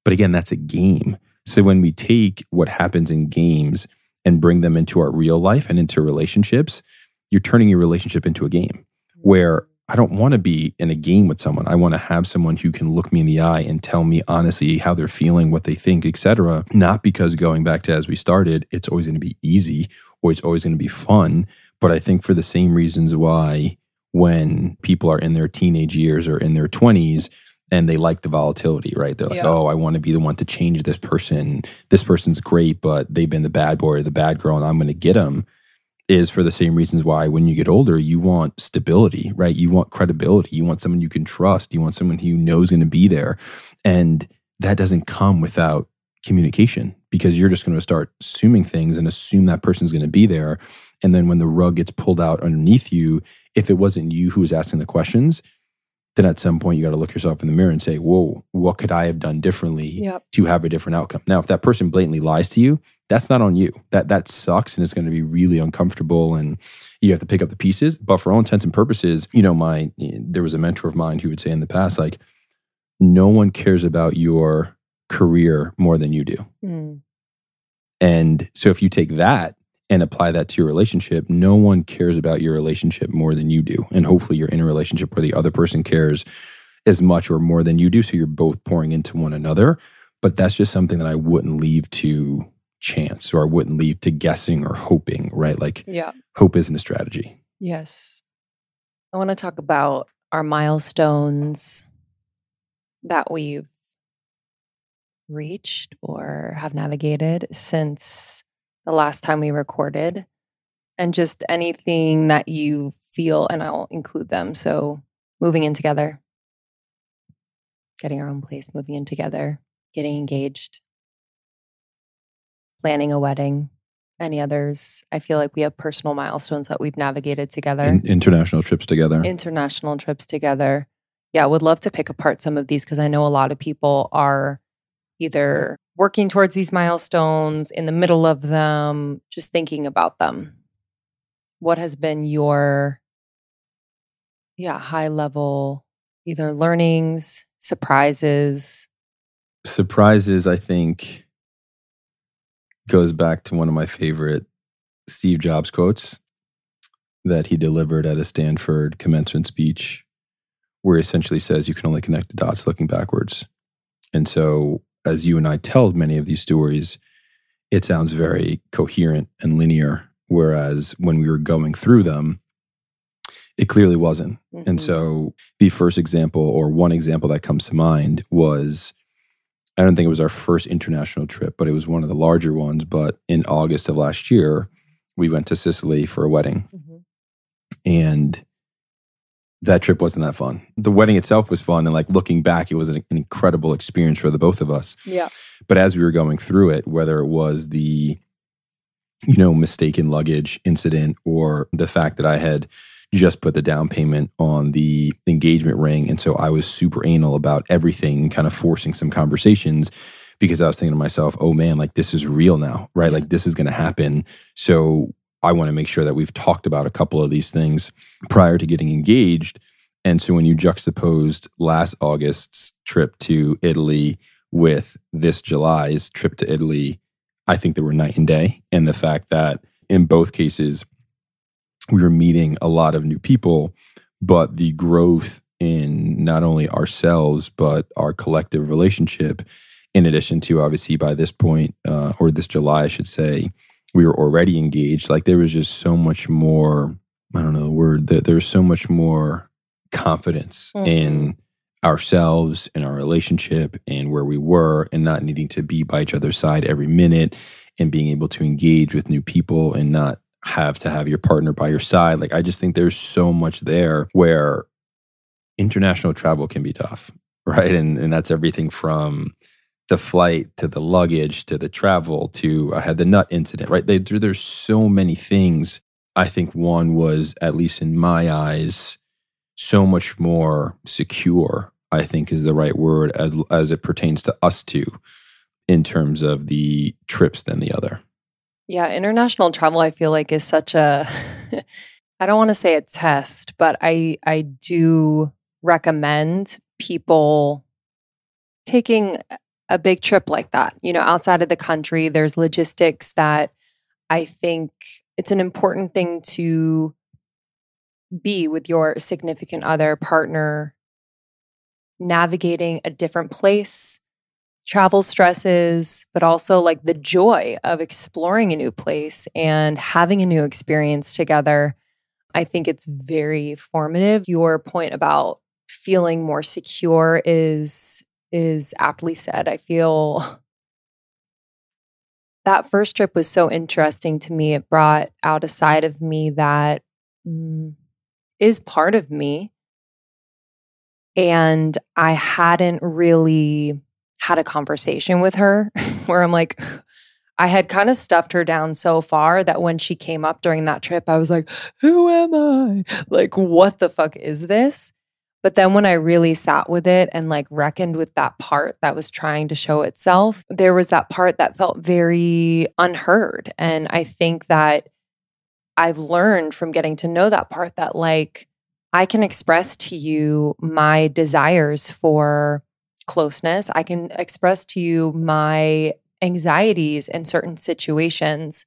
S4: But again, that's a game. So when we take what happens in games and bring them into our real life and into relationships, you're turning your relationship into a game where I don't want to be in a game with someone. I want to have someone who can look me in the eye and tell me honestly how they're feeling, what they think, etc. Not because going back to as we started, it's always going to be easy or it's always going to be fun, but I think for the same reasons why when people are in their teenage years or in their 20s and they like the volatility, right? They're like,
S3: Yeah.
S4: "Oh, I want to be the one to change this person. This person's great, but they've been the bad boy or the bad girl and I'm going to get them." Is for the same reasons why when you get older you want stability right? You want credibility. You want someone you can trust. You want someone who you know is going to be there. And that doesn't come without communication because you're just going to start assuming things and assume that person's going to be there. And then when the rug gets pulled out underneath you if it wasn't you who was asking the questions then at some point you got to look yourself in the mirror and say whoa what could i have done differently
S3: Yep.
S4: to have a different outcome? Now if that person blatantly lies to you that's not on you. That that sucks and it's going to be really uncomfortable and you have to pick up the pieces. But for all intents and purposes, you know, my there was a mentor of mine who would say in the past, like, no one cares about your career more than you do.
S3: Mm.
S4: And so if you take that and apply that to your relationship, no one cares about your relationship more than you do. And hopefully you're in a relationship where the other person cares as much or more than you do. So you're both pouring into one another. But that's just something that I wouldn't leave to chance or I wouldn't leave to guessing or hoping, right? Like
S3: Yeah.
S4: hope isn't a strategy.
S3: Yes. I want to talk about our milestones that we've reached or have navigated since the last time we recorded and just anything that you feel, and I'll include them. So, moving in together, getting our own place, moving in together, getting engaged, planning a wedding, any others. I feel like we have personal milestones that we've navigated together,
S4: In- international trips together.
S3: international trips together. Yeah, would love to pick apart some of these because I know a lot of people are either working towards these milestones, in the middle of them, just thinking about them. What has been your, yeah, high level, either learnings, surprises?
S4: Surprises, I think, goes back to one of my favorite Steve Jobs quotes that he delivered at a Stanford commencement speech, where he essentially says you can only connect the dots looking backwards. And so, as you and I tell many of these stories, it sounds very coherent and linear. Whereas when we were going through them, it clearly wasn't. And
S3: Mhm.
S4: so the first example, or one example that comes to mind, was I don't think it was our first international trip, but it was one of the larger ones. But in August of last year, we went to Sicily for a wedding.
S3: Mhm.
S4: And that trip wasn't that fun. The wedding itself was fun. And like looking back, it was an, an incredible experience for the both of us.
S3: yeah.
S4: But as we were going through it, whether it was the, you know, mistaken luggage incident or the fact that I had just put the down payment on the engagement ring. And so I was super anal about everything, kind of forcing some conversations because I was thinking to myself, oh man, like this is real now, right? Like this is going to happen. So I want to make sure that we've talked about a couple of these things prior to getting engaged. And so when you juxtaposed last August's trip to Italy with this July's trip to Italy, I think they were night and day. And the fact that in both cases, we were meeting a lot of new people, but the growth in not only ourselves, but our collective relationship, in addition to obviously by this point, uh, or this July, I should say, we were already engaged. Like there was just so much more, I don't know the word, there, there was so much more confidence
S3: Mhm.
S4: in ourselves and our relationship and where we were and not needing to be by each other's side every minute and being able to engage with new people and not have to have your partner by your side. Like I just think there's so much there where international travel can be tough, right? And and that's everything from the flight to the luggage to the travel to I had the nut incident, right? They, there's so many things. I think one was, at least in my eyes, so much more secure. I think is the right word as as it pertains to us two, in terms of the trips than the other.
S3: Yeah, international travel I feel like is such a I don't want to say a test, but I I do recommend people taking a big trip like that. You know, outside of the country, there's logistics that I think it's an important thing to be with your significant other, partner, navigating a different place, travel stresses, but also like the joy of exploring a new place and having a new experience together. I think it's very formative. Your point about feeling more secure is is aptly said. I feel that first trip was so interesting to me. It brought out a side of me that mm, is part of me. And I hadn't really had a conversation with her where I'm like, I had kind of stuffed her down so far that when she came up during that trip, I was like, who am I? Like, what the fuck is this? But then when I really sat with it and like reckoned with that part that was trying to show itself, there was that part that felt very unheard. And I think that I've learned from getting to know that part that like I can express to you my desires for closeness. I can express to you my anxieties in certain situations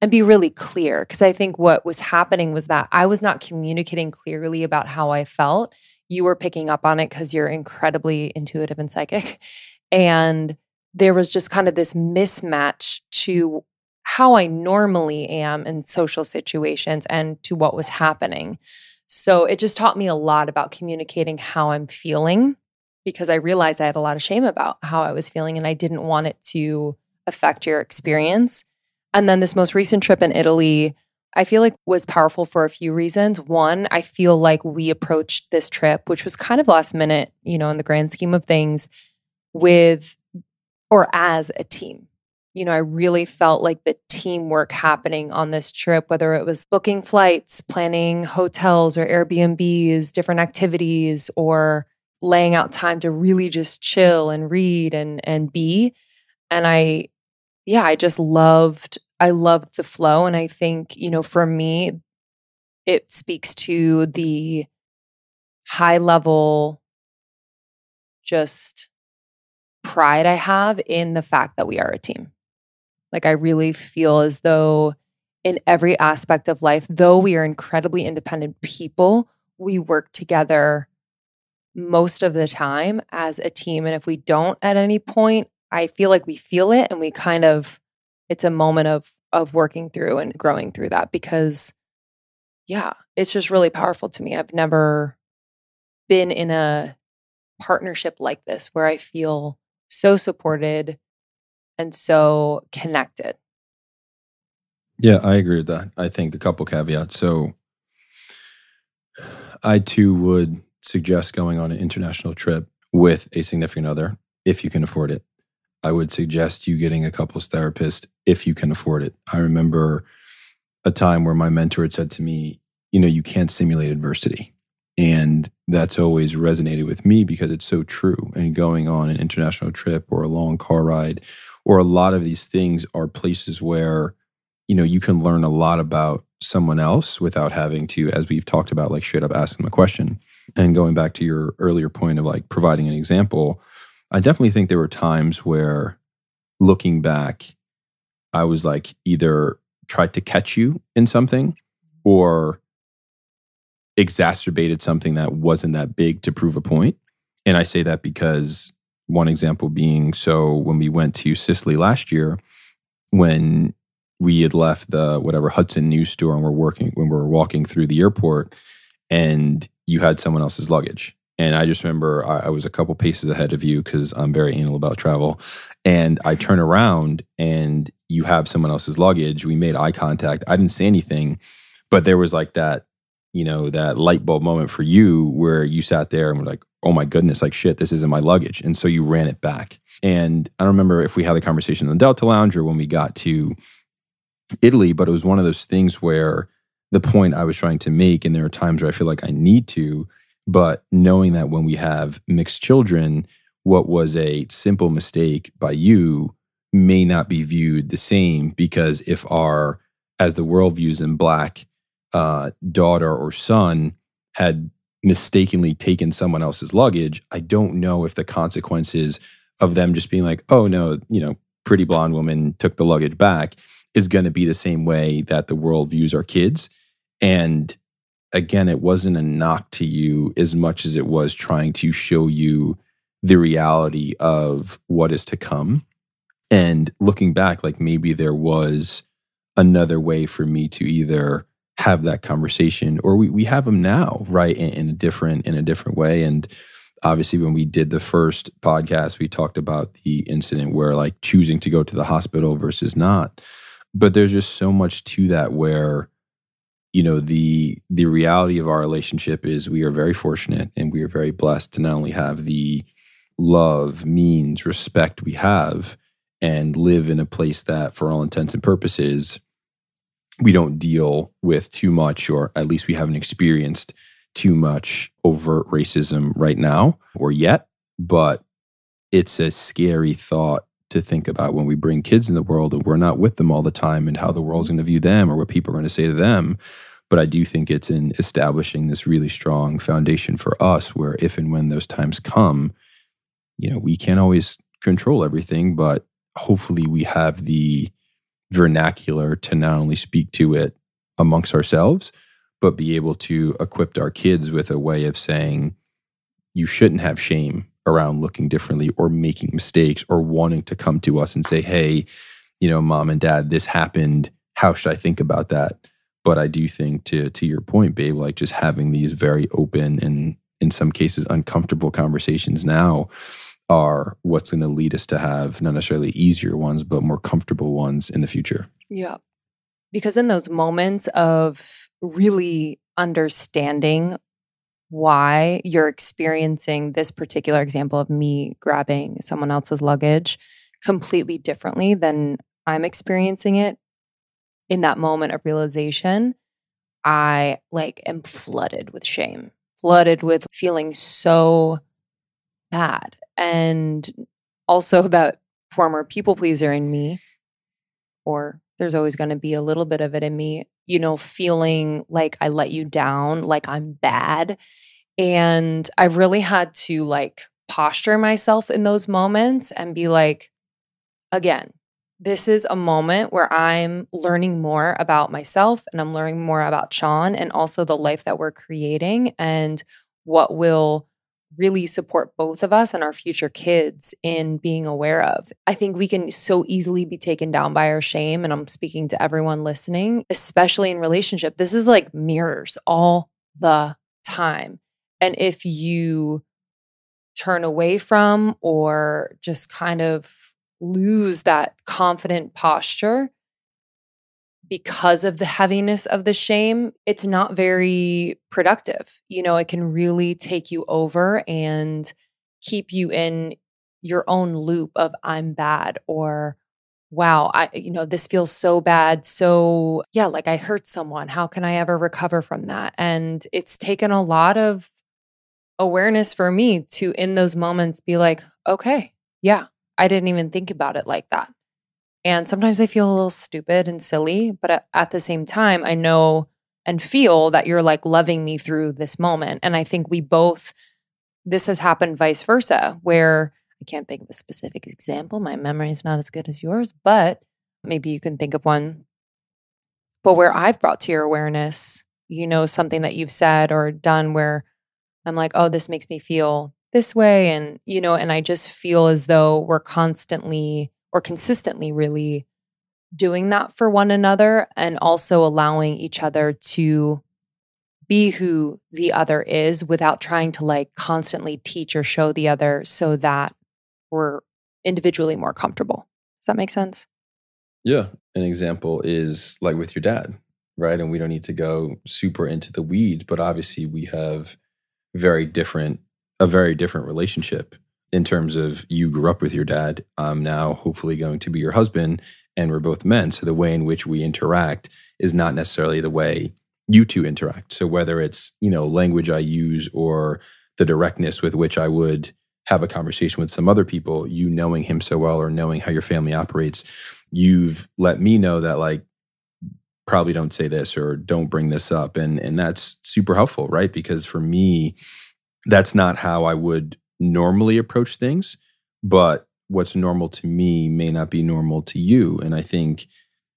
S3: and be really clear. Because I think what was happening was that I was not communicating clearly about how I felt. You were picking up on it because you're incredibly intuitive and psychic. And there was just kind of this mismatch to how I normally am in social situations and to what was happening. So it just taught me a lot about communicating how I'm feeling because I realized I had a lot of shame about how I was feeling and I didn't want it to affect your experience. And then this most recent trip in Italy, I feel like was powerful for a few reasons. One, I feel like we approached this trip, which was kind of last minute, you know, in the grand scheme of things, with or as a team. You know, I really felt like the teamwork happening on this trip, whether it was booking flights, planning hotels or Airbnbs, different activities, or laying out time to really just chill and read and and be. And I yeah, I just loved I loved the flow. And I think, you know, for me, it speaks to the high level, just pride I have in the fact that we are a team. Like, I really feel as though in every aspect of life, though we are incredibly independent people, we work together most of the time as a team. And if we don't at any point, I feel like we feel it and we kind of it's a moment of of working through and growing through that because yeah, it's just really powerful to me. I've never been in a partnership like this where I feel so supported and so connected.
S4: Yeah, I agree with that. I think a couple caveats. So I too would suggest going on an international trip with a significant other if you can afford it. I would suggest you getting a couples therapist if you can afford it. I remember a time where my mentor had said to me, you know, you can't simulate adversity. And that's always resonated with me because it's so true. And going on an international trip or a long car ride or a lot of these things are places where, you know, you can learn a lot about someone else without having to, as we've talked about, like straight up ask them a question. And going back to your earlier point of like providing an example, I definitely think there were times where looking back, I was like either tried to catch you in something or exacerbated something that wasn't that big to prove a point. And I say that because one example being so when we went to Sicily last year, when we had left the whatever Hudson news store and we're working when we we're walking through the airport and you had someone else's luggage and I just remember I, I was a couple paces ahead of you because I'm very anal about travel. And I turn around and you have someone else's luggage. We made eye contact. I didn't say anything, but there was like that, you know, that light bulb moment for you where you sat there and were like, oh my goodness, like shit, this isn't my luggage. And so you ran it back. And I don't remember if we had the conversation in the Delta Lounge or when we got to Italy, but it was one of those things where the point I was trying to make, and there are times where I feel like I need to, but knowing that when we have mixed children, what was a simple mistake by you may not be viewed the same because if our, as the world views in black, uh, daughter or son had mistakenly taken someone else's luggage, I don't know if the consequences of them just being like, oh no, you know, pretty blonde woman took the luggage back is going to be the same way that the world views our kids. And again, it wasn't a knock to you as much as it was trying to show you the reality of what is to come. And looking back, like maybe there was another way for me to either have that conversation or we, we have them now, right? In, in a different, in a different way. And obviously when we did the first podcast, we talked about the incident where like choosing to go to the hospital versus not. But there's just so much to that where you know the the reality of our relationship is we are very fortunate and we are very blessed to not only have the love means respect we have and live in a place that for all intents and purposes we don't deal with too much or at least we haven't experienced too much overt racism right now or yet but it's a scary thought to think about when we bring kids in the world and we're not with them all the time and how the world's going to view them or what people are going to say to them. But I do think it's in establishing this really strong foundation for us where if and when those times come, you know, we can't always control everything, but hopefully we have the vernacular to not only speak to it amongst ourselves, but be able to equip our kids with a way of saying, you shouldn't have shame around looking differently or making mistakes or wanting to come to us and say, hey, you know, mom and dad, this happened. How should I think about that? But I do think to to your point, babe, like just having these very open and in some cases uncomfortable conversations now are what's going to lead us to have not necessarily easier ones, but more comfortable ones in the future.
S3: Yeah. Because in those moments of really understanding why you're experiencing this particular example of me grabbing someone else's luggage completely differently than I'm experiencing it in that moment of realization, I like am flooded with shame, flooded with feeling so bad. And also that former people pleaser in me, or there's always going to be a little bit of it in me, you know, feeling like I let you down, like I'm bad. And I've really had to like posture myself in those moments and be like, again, this is a moment where I'm learning more about myself and I'm learning more about Sean and also the life that we're creating and what will really support both of us and our future kids in being aware of. I think we can so easily be taken down by our shame. And I'm speaking to everyone listening, especially in relationship. This is like mirrors all the time. And if you turn away from or just kind of lose that confident posture, because of the heaviness of the shame, it's not very productive. You know, it can really take you over and keep you in your own loop of I'm bad or wow, I you know, this feels so bad. So, yeah, like I hurt someone. How can I ever recover from that? And it's taken a lot of awareness for me to in those moments be like, okay, yeah, I didn't even think about it like that. And sometimes I feel a little stupid and silly, but at the same time, I know and feel that you're like loving me through this moment. And I think we both, this has happened vice versa, where I can't think of a specific example. My memory is not as good as yours, but maybe you can think of one. But where I've brought to your awareness, you know, something that you've said or done where I'm like, oh, this makes me feel this way. And, you know, and I just feel as though we're constantly or consistently really doing that for one another and also allowing each other to be who the other is without trying to like constantly teach or show the other so that we're individually more comfortable. Does that make sense?
S4: Yeah. An example is like with your dad, right? And we don't need to go super into the weeds, but obviously we have very different, a very different relationship in terms of you grew up with your dad. I'm now hopefully going to be your husband, and we're both men. So the way in which we interact is not necessarily the way you two interact. So whether it's, you know, language I use or the directness with which I would have a conversation with some other people, you knowing him so well or knowing how your family operates, you've let me know that like probably don't say this or don't bring this up and and that's super helpful, right? Because for me that's not how I would normally approach things, but what's normal to me may not be normal to you. And I think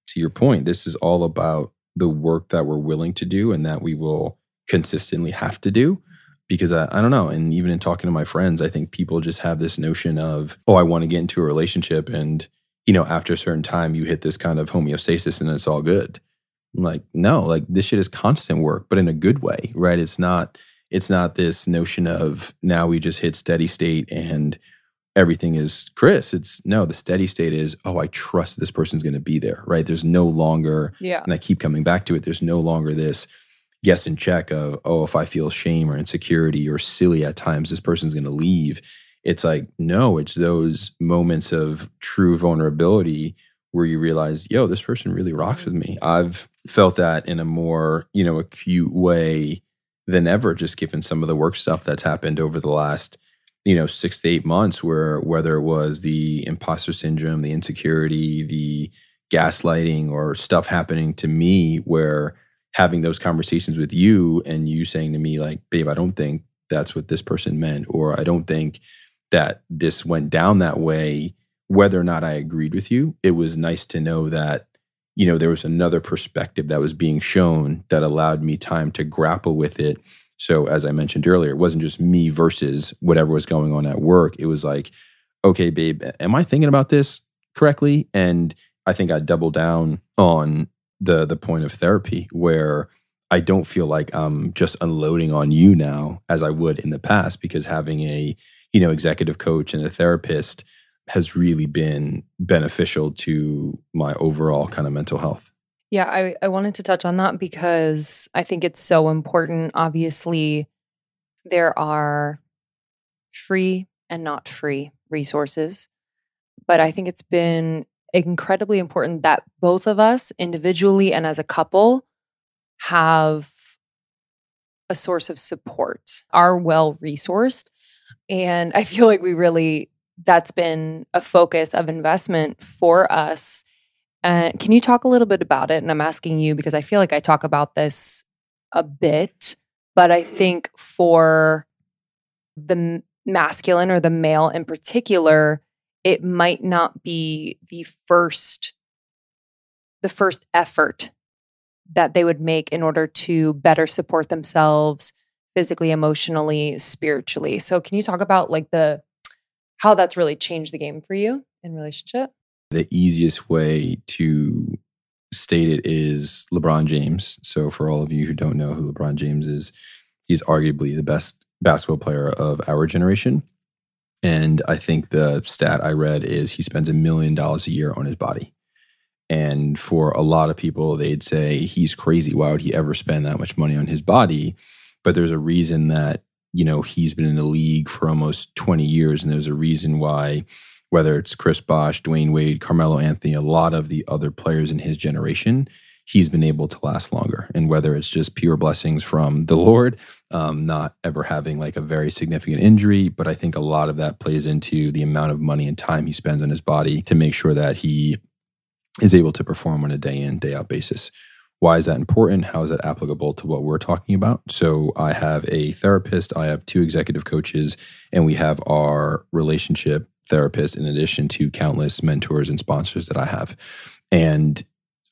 S4: to your point, this is all about the work that we're willing to do and that we will consistently have to do. Because I, I don't know. And even in talking to my friends, I think people just have this notion of, oh, I want to get into a relationship. And, you know, after a certain time, you hit this kind of homeostasis and it's all good. I'm like, no, like this shit is constant work, but in a good way, right? It's not, it's not this notion of now we just hit steady state and everything is Chris. It's no, the steady state is, oh, I trust this person's going to be there, right? There's no longer,
S3: yeah.
S4: and I keep coming back to it, there's no longer this guess and check of, oh, if I feel shame or insecurity or silly at times, this person's going to leave. It's like, no, it's those moments of true vulnerability where you realize, yo, this person really rocks mm-hmm. with me. I've felt that in a more, you know, acute way than ever, just given some of the work stuff that's happened over the last, you know, six to eight months, where whether it was the imposter syndrome, the insecurity, the gaslighting, or stuff happening to me, where having those conversations with you and you saying to me, like, babe, I don't think that's what this person meant, or I don't think that this went down that way, whether or not I agreed with you, it was nice to know that you know, there was another perspective that was being shown that allowed me time to grapple with it. So, as I mentioned earlier, it wasn't just me versus whatever was going on at work. It was like, okay, babe, am I thinking about this correctly? And I think I double down on the the point of therapy where I don't feel like I'm just unloading on you now as I would in the past because having a you know executive coach and a therapist has really been beneficial to my overall kind of mental health.
S3: Yeah, I, I wanted to touch on that because I think it's so important. Obviously, there are free and not free resources, but I think it's been incredibly important that both of us, individually and as a couple, have a source of support, are well resourced. And I feel like we really, that's been a focus of investment for us. And can you talk a little bit about it? And I'm asking you because I feel like I talk about this a bit, but I think for the masculine or the male in particular, it might not be the first the first effort that they would make in order to better support themselves physically emotionally spiritually so can you talk about like the how that's really changed the game for you in relationship
S4: the easiest way to state it is lebron james so for all of you who don't know who lebron james is he's arguably the best basketball player of our generation and I think the stat I read is he spends a million dollars a year on his body. And for a lot of people, they'd say he's crazy. Why would he ever spend that much money on his body? But there's a reason that, you know, he's been in the league for almost 20 years. And there's a reason why, whether it's Chris Bosh, Dwyane Wade, Carmelo Anthony, a lot of the other players in his generation, he's been able to last longer. And whether it's just pure blessings from the Lord, um, not ever having like a very significant injury, but I think a lot of that plays into the amount of money and time he spends on his body to make sure that he is able to perform on a day in, day out basis. Why is that important? How is that applicable to what we're talking about? So, I have a therapist, I have two executive coaches, and we have our relationship therapist in addition to countless mentors and sponsors that I have. And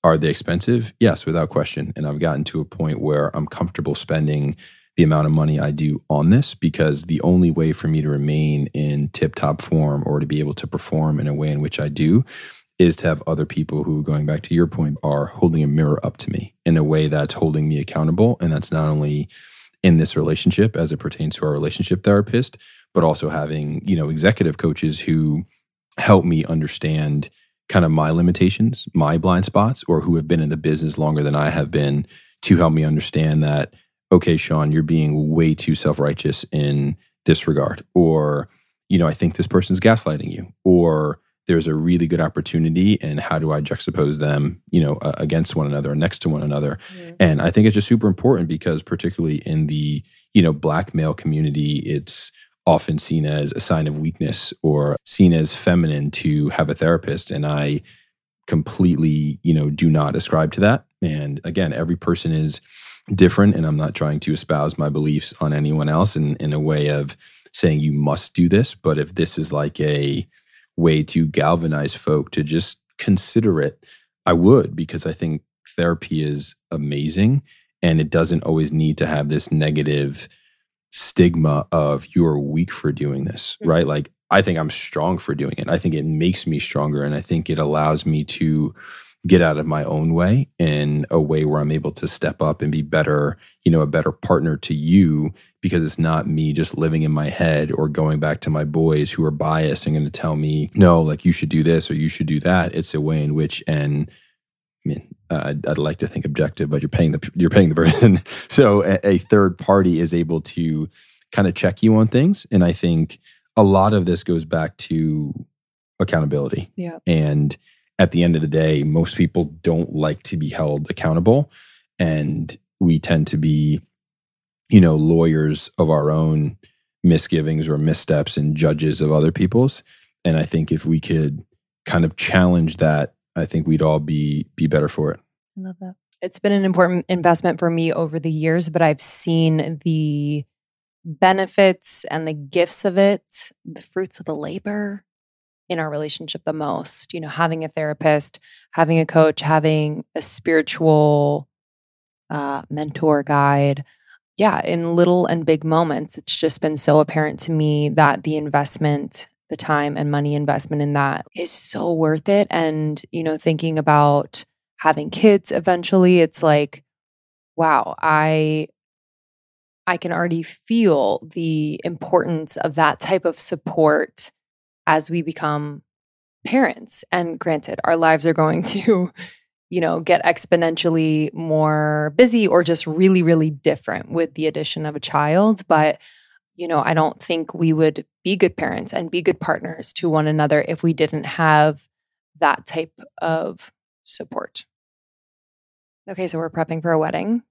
S4: are they expensive? Yes, without question. And I've gotten to a point where I'm comfortable spending the amount of money I do on this because the only way for me to remain in tip top form or to be able to perform in a way in which I do is to have other people who, going back to your point, are holding a mirror up to me in a way that's holding me accountable. And that's not only in this relationship as it pertains to our relationship therapist, but also having, you know, executive coaches who help me understand kind of my limitations, my blind spots, or who have been in the business longer than I have been to help me understand that, okay, Sean, you're being way too self righteous in this regard. Or, you know, I think this person's gaslighting you. Or there's a really good opportunity and how do I juxtapose them, you know, uh, against one another next to one another. Mm-hmm. And I think it's just super important because particularly in the, you know, black male community, it's often seen as a sign of weakness or seen as feminine to have a therapist and i completely you know do not ascribe to that and again every person is different and i'm not trying to espouse my beliefs on anyone else in, in a way of saying you must do this but if this is like a way to galvanize folk to just consider it i would because i think therapy is amazing and it doesn't always need to have this negative stigma of you're weak for doing this, mm-hmm. right? Like I think I'm strong for doing it. I think it makes me stronger and I think it allows me to get out of my own way in a way where I'm able to step up and be better, you know, a better partner to you because it's not me just living in my head or going back to my boys who are biased and going to tell me, no, like you should do this or you should do that. It's a way in which, and I mean, uh, I'd, I'd, like to think objective, but you're paying the you're paying the person. so a, a third party is able to kind of check you on things, and I think a lot of this goes back to accountability.
S3: Yeah.
S4: And at the end of the day, most people don't like to be held accountable, and we tend to be, you know, lawyers of our own misgivings or missteps and judges of other people's. And I think if we could kind of challenge that I think we'd all be be better for it.
S3: I love that. It's been an important investment for me over the years, but I've seen the benefits and the gifts of it, the fruits of the labor in our relationship the most. You know, having a therapist, having a coach, having a spiritual uh, mentor guide. Yeah, in little and big moments, it's just been so apparent to me that the investment the time and money investment in that is so worth it. And, you know, thinking about having kids eventually, it's like, wow, I I can already feel the importance of that type of support as we become parents. And granted, our lives are going to, you know, get exponentially more busy or just really, really different with the addition of a child. But, you know, I don't think we would be good parents and be good partners to one another if we didn't have that type of support. Okay, so we're prepping for a wedding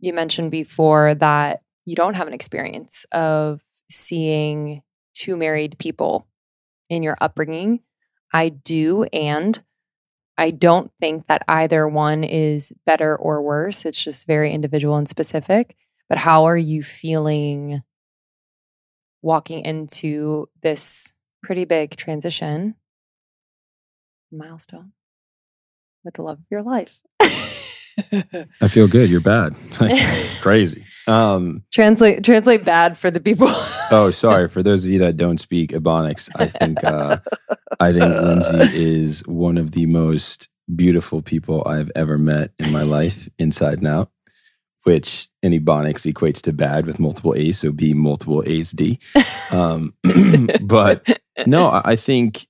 S3: you mentioned before that you don't have an experience of seeing two married people in your upbringing. I do. And I don't think that either one is better or worse. It's just very individual and specific. But how are you feeling walking into this pretty big transition milestone with the love of your life?
S4: I feel good. You're bad. Crazy. Um,
S3: translate translate bad for the people.
S4: oh, sorry for those of you that don't speak Ebonics. I think uh, I think Lindsey is one of the most beautiful people I've ever met in my life, inside and out. Which in Ebonics equates to bad with multiple A's, so B multiple A's D. Um, but no, I think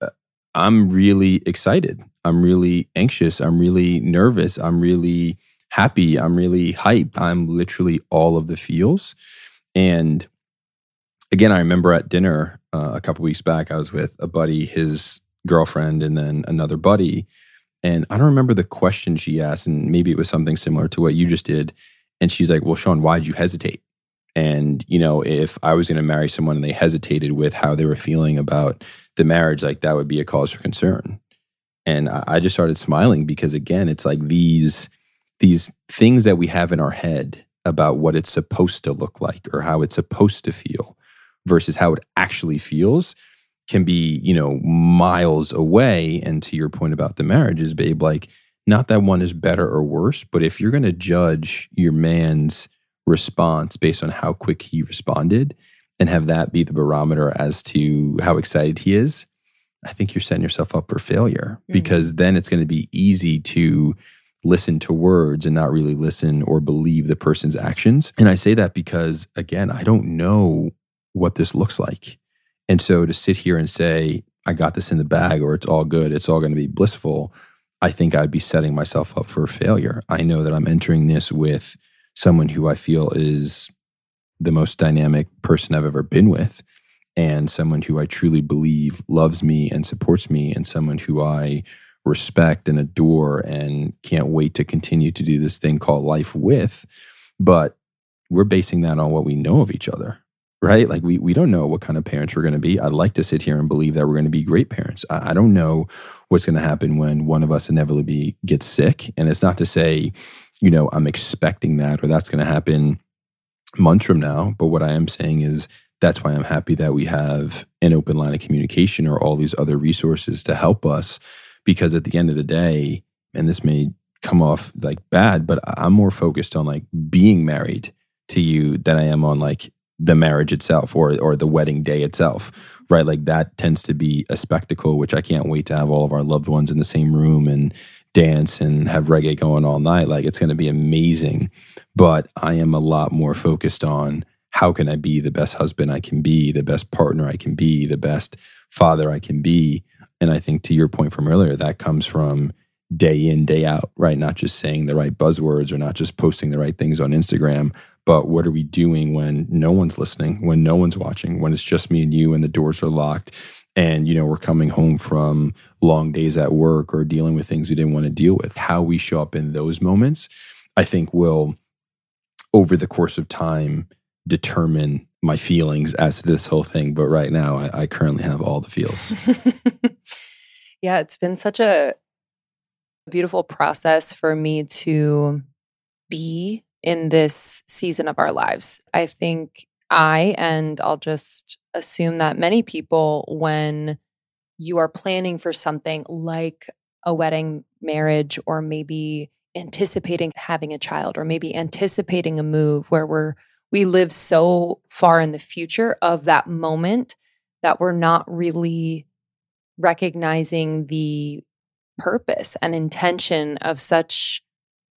S4: uh, I'm really excited I'm really anxious. I'm really nervous. I'm really happy. I'm really hyped. I'm literally all of the feels. And again, I remember at dinner uh, a couple weeks back, I was with a buddy, his girlfriend, and then another buddy. And I don't remember the question she asked, and maybe it was something similar to what you just did. And she's like, Well, Sean, why'd you hesitate? And, you know, if I was going to marry someone and they hesitated with how they were feeling about the marriage, like that would be a cause for concern and I, just started smiling because again it's like these these things that we have in our head about what it's supposed to look like or how it's supposed to feel versus how it actually feels can be you know miles away and to your point about the marriages babe like not that one is better or worse but if you're going to judge your man's response based on how quick he responded and have that be the barometer as to how excited he is I think you're setting yourself up for failure mm-hmm. because then it's going to be easy to listen to words and not really listen or believe the person's actions. And I say that because, again, I don't know what this looks like. And so to sit here and say, I got this in the bag or it's all good, it's all going to be blissful, I think I'd be setting myself up for failure. I know that I'm entering this with someone who I feel is the most dynamic person I've ever been with and someone who I truly believe loves me and supports me, and someone who I respect and adore and can't wait to continue to do this thing called life with. But we're basing that on what we know of each other, right? Like we we don't know what kind of parents we're going to be. I'd like to sit here and believe that we're going to be great parents. I, I don't know what's going to happen when one of us inevitably gets sick, and it's not to say, you know, I'm expecting that or that's going to happen months from now. But what I am saying is that's why I'm happy that we have an open line of communication or all these other resources to help us. Because at the end of the day, and this may come off like bad, but I'm more focused on like being married to you than I am on like the marriage itself or or the wedding day itself. Right. Like that tends to be a spectacle, which I can't wait to have all of our loved ones in the same room and dance and have reggae going all night. Like it's going to be amazing. But I am a lot more focused on how can I be the best husband I can be, the best partner I can be, the best father I can be? And I think to your point from earlier, that comes from day in, day out, right? Not just saying the right buzzwords or not just posting the right things on Instagram, but what are we doing when no one's listening, when no one's watching, when it's just me and you and the doors are locked and you know we're coming home from long days at work or dealing with things we didn't want to deal with. How we show up in those moments, I think will over the course of time determine my feelings as to this whole thing. But right now, I, I currently have all the feels.
S3: yeah, it's been such a beautiful process for me to be in this season of our lives. I think I, and I'll just assume that many people, when you are planning for something like a wedding, marriage, or maybe anticipating having a child, or maybe anticipating a move where we're we live so far in the future of that moment that we're not really recognizing the purpose and intention of such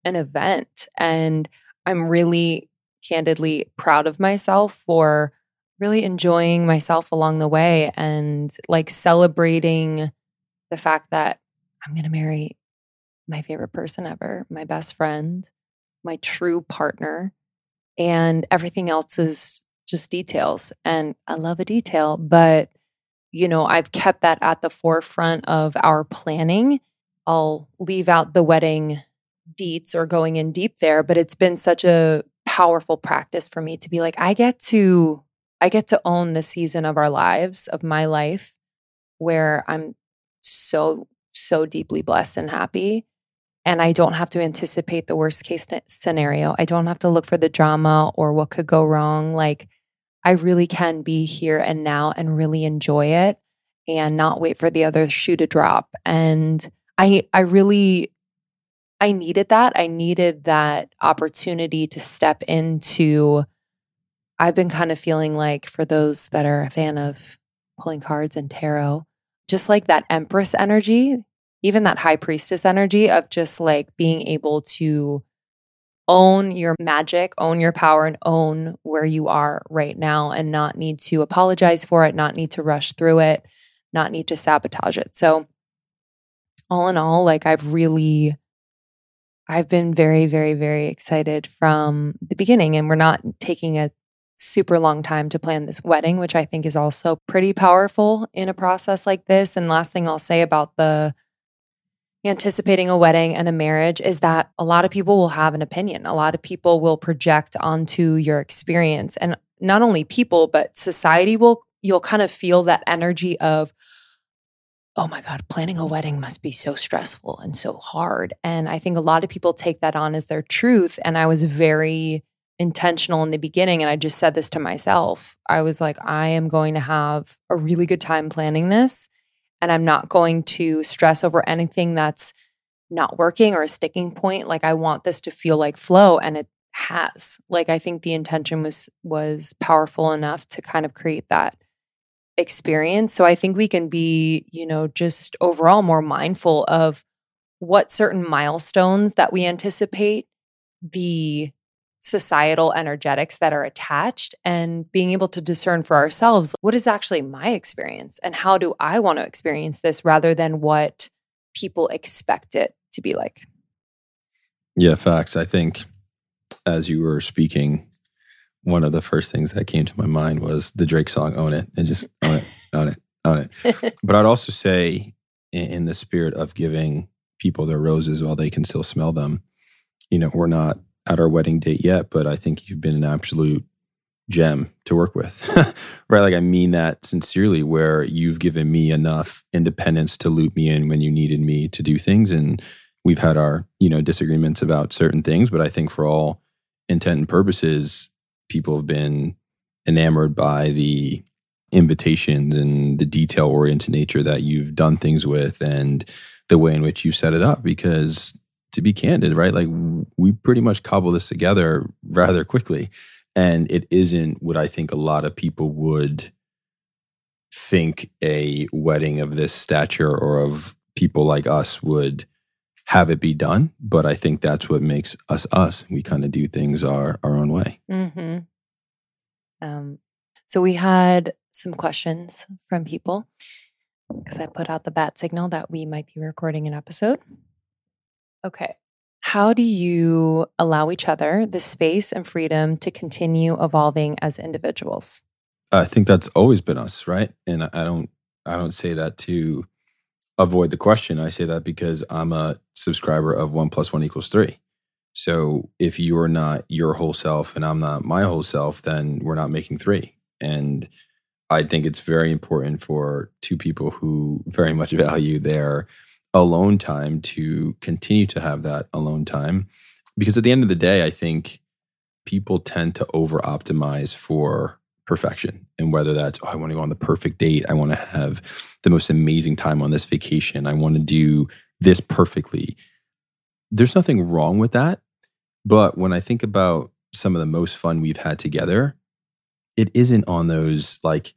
S3: an event. And I'm really candidly proud of myself for really enjoying myself along the way and like celebrating the fact that I'm going to marry my favorite person ever, my best friend, my true partner, and everything else is just details. And I love a detail, but you know, I've kept that at the forefront of our planning. I'll leave out the wedding deets or going in deep there, but it's been such a powerful practice for me to be like, I get to I get to own the season of our lives, of my life, where I'm so, so deeply blessed and happy. And I don't have to anticipate the worst case scenario. I don't have to look for the drama or what could go wrong. Like, I really can be here and now and really enjoy it and not wait for the other shoe to drop. And I, I really, I needed that. I needed that opportunity to step into I've been kind of feeling like for those that are a fan of pulling cards and tarot, just like that empress energy, even that high priestess energy of just like being able to own your magic, own your power, and own where you are right now and not need to apologize for it, not need to rush through it, not need to sabotage it. So, all in all, like I've really I've been very, very, very excited from the beginning. And we're not taking a super long time to plan this wedding, which I think is also pretty powerful in a process like this. And last thing I'll say about the anticipating a wedding and a marriage is that a lot of people will have an opinion. A lot of people will project onto your experience. And not only people, but society will, you'll kind of feel that energy of, oh my God, planning a wedding must be so stressful and so hard. And I think a lot of people take that on as their truth. And I was very, intentional in the beginning and I just said this to myself. I was like I am going to have a really good time planning this and I'm not going to stress over anything that's not working or a sticking point. Like I want this to feel like flow and it has. Like I think the intention was was powerful enough to kind of create that experience. So I think we can be, you know, just overall more mindful of what certain milestones that we anticipate the societal energetics that are attached and being able to discern for ourselves what is actually my experience and how do I want to experience this rather than what people expect it to be like.
S4: Yeah, facts. I think as you were speaking, one of the first things that came to my mind was the Drake song Own It and just own it, own it, own it. but I'd also say, in, in the spirit of giving people their roses while they can still smell them, you know, we're not at our wedding date yet, but I think you've been an absolute gem to work with. right? Like I mean that sincerely, where you've given me enough independence to loop me in when you needed me to do things. And we've had our, you know, disagreements about certain things, but I think for all intent and purposes, people have been enamored by the invitations and the detail oriented nature that you've done things with and the way in which you set it up because to be candid, right? Like we pretty much cobble this together rather quickly. And it isn't what I think a lot of people would think a wedding of this stature or of people like us would have it be done. But I think that's what makes us us. We kind of do things our, our own way.
S3: Mm-hmm. Um, so we had some questions from people because I put out the bat signal that we might be recording an episode. Okay. How do you allow each other the space and freedom to continue evolving as individuals?
S4: I think that's always been us, right? And I don't I don't say that to avoid the question. I say that because I'm a subscriber of one plus one equals three. So if you are not your whole self and I'm not my whole self, then we're not making three. And I think it's very important for two people who very much value their alone time to continue to have that alone time. Because at the end of the day, I think people tend to over optimize for perfection. And whether that's, oh, I want to go on the perfect date, I want to have the most amazing time on this vacation, I want to do this perfectly. There's nothing wrong with that. But when I think about some of the most fun we've had together, it isn't on those like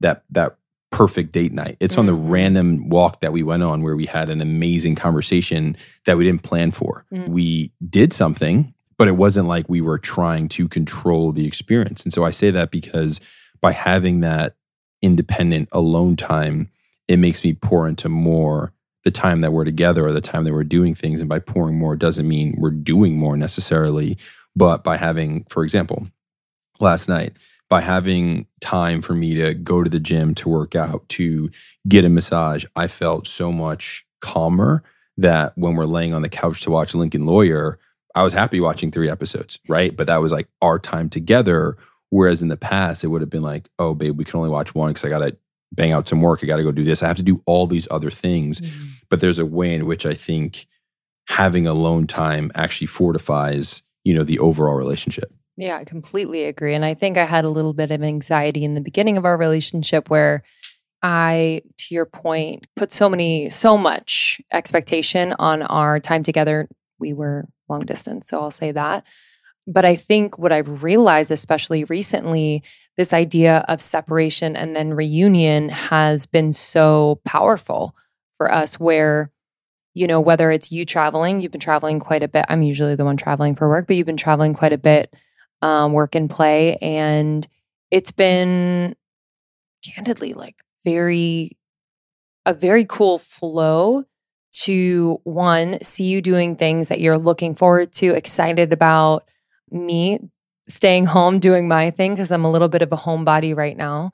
S4: that that perfect date night. It's on the
S3: Mhm.
S4: random walk that we went on where we had an amazing conversation that we didn't plan for.
S3: Mm.
S4: We did something, but it wasn't like we were trying to control the experience. And so I say that because by having that independent alone time, it makes me pour into more the time that we're together or the time that we're doing things. And by pouring more doesn't mean we're doing more necessarily, but by having, for example, last night, by having time for me to go to the gym, to work out, to get a massage, I felt so much calmer that when we're laying on the couch to watch Lincoln Lawyer, I was happy watching three episodes, right? But that was like our time together. Whereas in the past, it would have been like, oh, babe, we can only watch one because I got to bang out some work. I got to go do this. I have to do all these other things. Mm-hmm. But there's a way in which I think having alone time actually fortifies, you know, the overall relationship.
S3: Yeah, I completely agree. And I think I had a little bit of anxiety in the beginning of our relationship where I, to your point, put so many, so much expectation on our time together. We were long distance, so I'll say that. But I think what I've realized, especially recently, this idea of separation and then reunion has been so powerful for us where you know whether it's you traveling you've been traveling quite a bit i'm usually the one traveling for work but you've been traveling quite a bit um, work and play and it's been candidly like very a very cool flow to one see you doing things that you're looking forward to excited about me staying home doing my thing because i'm a little bit of a homebody right now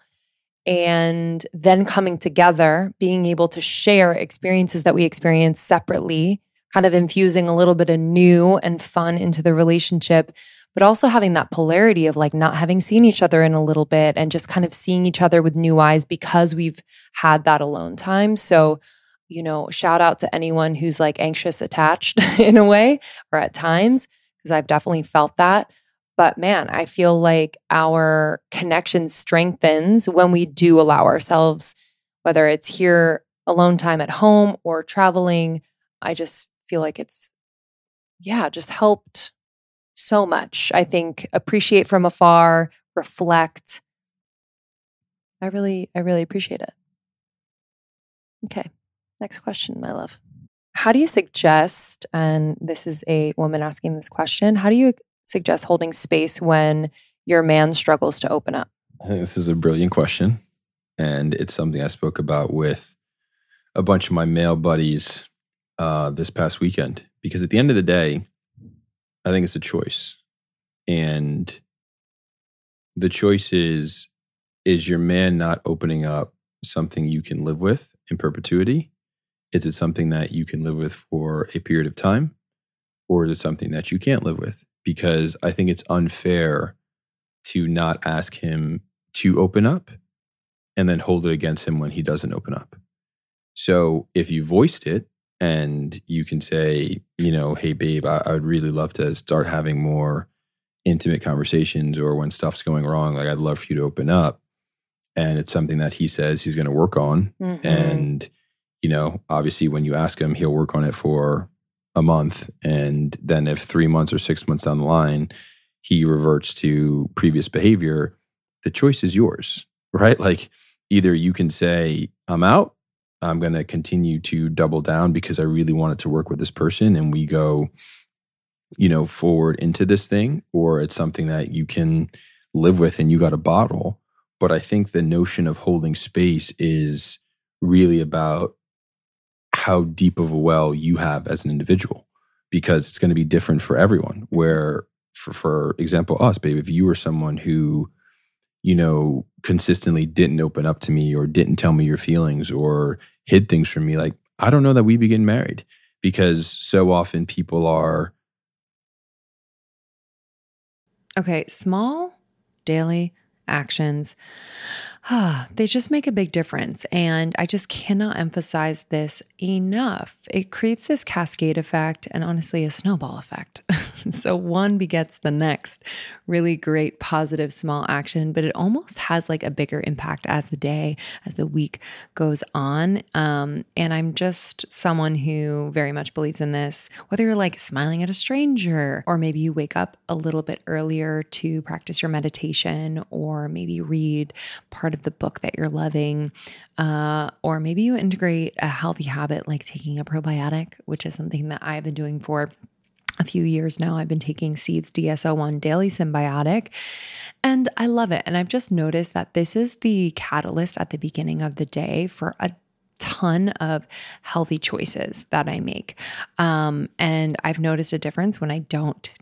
S3: and then coming together being able to share experiences that we experience separately kind of infusing a little bit of new and fun into the relationship but also having that polarity of like not having seen each other in a little bit and just kind of seeing each other with new eyes because we've had that alone time. So, you know, shout out to anyone who's like anxious attached in a way or at times, because I've definitely felt that. But man, I feel like our connection strengthens when we do allow ourselves, whether it's here alone time at home or traveling. I just feel like it's, yeah, just helped so much. I think appreciate from afar, reflect. I really, I really appreciate it. Okay. Next question, my love. How do you suggest, and this is a woman asking this question, how do you suggest holding space when your man struggles to open up?
S4: I think this is a brilliant question. And it's something I spoke about with a bunch of my male buddies uh, this past weekend. Because at the end of the day, I think it's a choice. And the choice is is your man not opening up something you can live with in perpetuity? Is it something that you can live with for a period of time? Or is it something that you can't live with? Because I think it's unfair to not ask him to open up and then hold it against him when he doesn't open up. So if you voiced it and you can say, you know, hey, babe, I, I would really love to start having more intimate conversations or when stuff's going wrong, like I'd love for you to open up. And it's something that he says he's going to work on.
S3: Mhm.
S4: And, you know, obviously when you ask him, he'll work on it for a month. And then if three months or six months down the line, he reverts to previous behavior, the choice is yours, right? Like either you can say, I'm out, I'm going to continue to double down because I really wanted to work with this person and we go, you know, forward into this thing, or it's something that you can live with and you got a bottle. But I think the notion of holding space is really about how deep of a well you have as an individual because it's going to be different for everyone. Where, for, for example, us, babe, if you were someone who, you know, consistently didn't open up to me or didn't tell me your feelings or hid things from me, like, I don't know that we begin married because so often people are,
S3: Okay, small daily actions. They just make a big difference. And I just cannot emphasize this enough. It creates this cascade effect and honestly a snowball effect. so one begets the next. Really great, positive, small action, but it almost has like a bigger impact as the day, as the week goes on. Um, and I'm just someone who very much believes in this, whether you're like smiling at a stranger, or maybe you wake up a little bit earlier to practice your meditation, or maybe read part part of the book that you're loving, uh, or maybe you integrate a healthy habit like taking a probiotic, which is something that I've been doing for a few years now. I've been taking Seeds DS-01 Daily Synbiotic, and I love it. And I've just noticed that this is the catalyst at the beginning of the day for a ton of healthy choices that I make. Um, and I've noticed a difference when I don't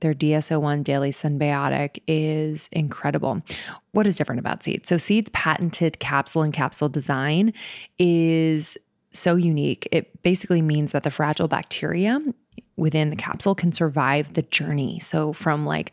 S3: Their DS-01 Daily Synbiotic is incredible. What is different about Seeds? So, Seeds' patented capsule and capsule design is so unique. It basically means that the fragile bacteria within the capsule can survive the journey. So, from like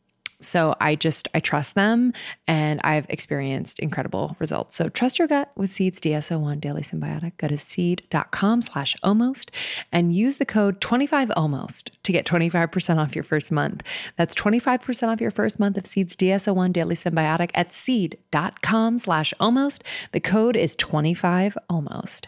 S3: so I just I trust them and I've experienced incredible results. So trust your gut with Seeds DS-01 Daily Synbiotic. Go to seed.com slash almost and use the code 25 almost to get 25% off your first month. That's 25% off your first month of Seeds DS-01 Daily Synbiotic at seed.com slash almost. The code is 25 almost.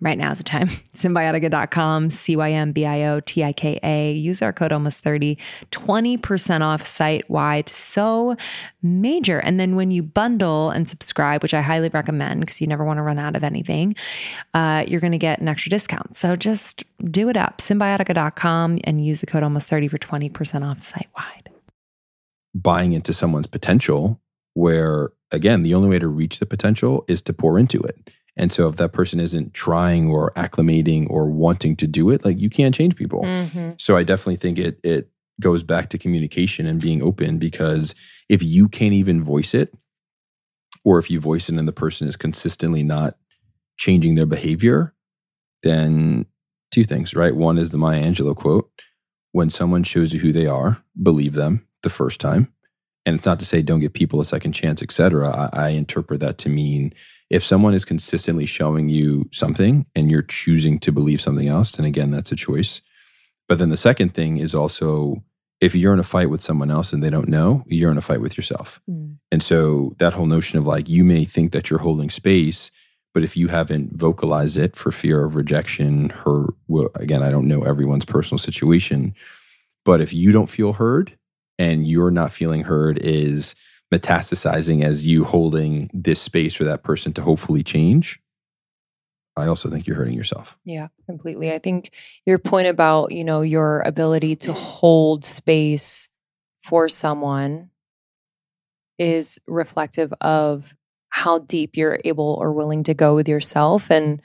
S3: right now is the time. Cymbiotika.com, C Y M B I O T I K A. Use our code almost 30, 20% off site wide. So major. And then when you bundle and subscribe, which I highly recommend because you never want to run out of anything, uh, you're going to get an extra discount. So just do it up. Cymbiotika.com and use the code almost 30 for 20% off site wide.
S4: Buying into someone's potential, where again, the only way to reach the potential is to pour into it. And so if that person isn't trying or acclimating or wanting to do it, like you can't change people. Mm-hmm. So I definitely think it it goes back to communication and being open because if you can't even voice it, or if you voice it and the person is consistently not changing their behavior, then two things, right? One is the Maya Angelou quote when someone shows you who they are, believe them the first time. And it's not to say don't give people a second chance, etc. I, I interpret that to mean if someone is consistently showing you something and you're choosing to believe something else, then again, that's a choice. But then the second thing is also if you're in a fight with someone else and they don't know, you're in a fight with yourself.
S2: Mm.
S4: And so that whole notion of like you may think that you're holding space, but if you haven't vocalized it for fear of rejection, her well, again, I don't know everyone's personal situation, but if you don't feel heard and you're not feeling heard is metastasizing as you holding this space for that person to hopefully change, I also think you're hurting yourself.
S3: Yeah, completely. I think your point about, you know, your ability to hold space for someone is reflective of how deep you're able or willing to go with yourself. And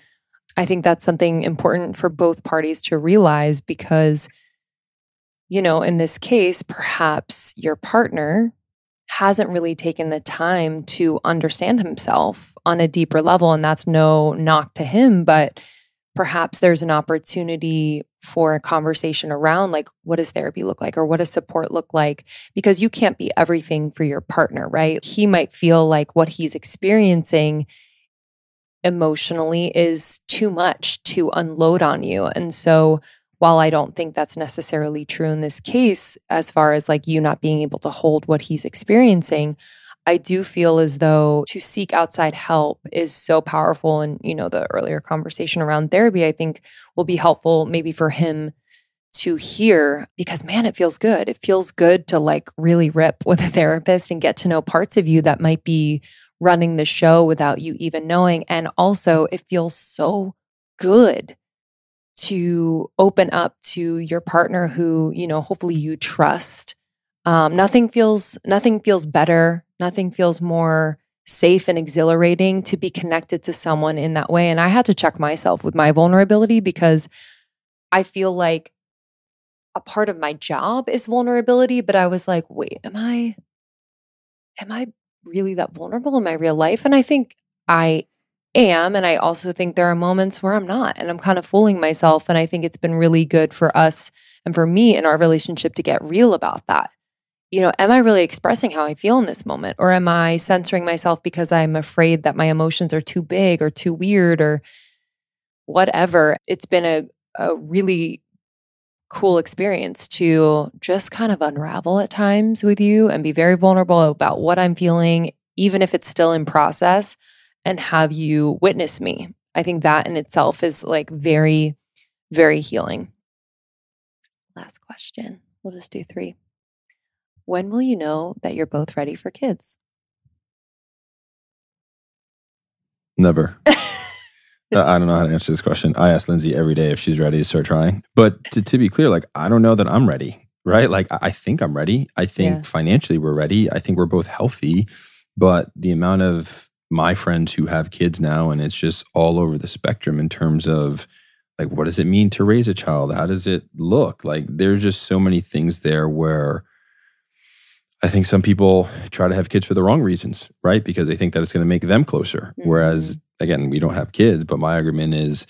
S3: I think that's something important for both parties to realize because, you know, in this case, perhaps your partner hasn't really taken the time to understand himself on a deeper level. And that's no knock to him, but perhaps there's an opportunity for a conversation around like, what does therapy look like or what does support look like? Because you can't be everything for your partner, right? He might feel like what he's experiencing emotionally is too much to unload on you. And so, while I don't think that's necessarily true in this case, as far as like you not being able to hold what he's experiencing, I do feel as though to seek outside help is so powerful. And, you know, the earlier conversation around therapy, I think will be helpful maybe for him to hear because, man, it feels good. It feels good to like really rip with a therapist and get to know parts of you that might be running the show without you even knowing. And also, it feels so good to open up to your partner who, you know, hopefully you trust. Um, nothing feels nothing feels better. Nothing feels more safe and exhilarating to be connected to someone in that way. And I had to check myself with my vulnerability because I feel like a part of my job is vulnerability, but I was like, wait, am I am I really that vulnerable in my real life? And I think I am. And I also think there are moments where I'm not, and I'm kind of fooling myself. And I think it's been really good for us and for me in our relationship to get real about that. You know, am I really expressing how I feel in this moment? Or am I censoring myself because I'm afraid that my emotions are too big or too weird or whatever? It's been a, a really cool experience to just kind of unravel at times with you and be very vulnerable about what I'm feeling, even if it's still in process, and have you witness me. I think that in itself is like very, very healing. Last question. We'll just do three. When will you know that you're both ready for kids?
S4: Never. I don't know how to answer this question. I ask Lindsey every day if she's ready to start trying. But to, to be clear, like, I don't know that I'm ready, right? Like, I, I think I'm ready. I think
S3: Yeah.
S4: financially we're ready. I think we're both healthy. But the amount of my friends who have kids now, and it's just all over the spectrum in terms of like, what does it mean to raise a child? How does it look? Like, there's just so many things there where I think some people try to have kids for the wrong reasons, right? Because they think that it's going to make them closer. Mm-hmm. Whereas, again, we don't have kids, but my argument is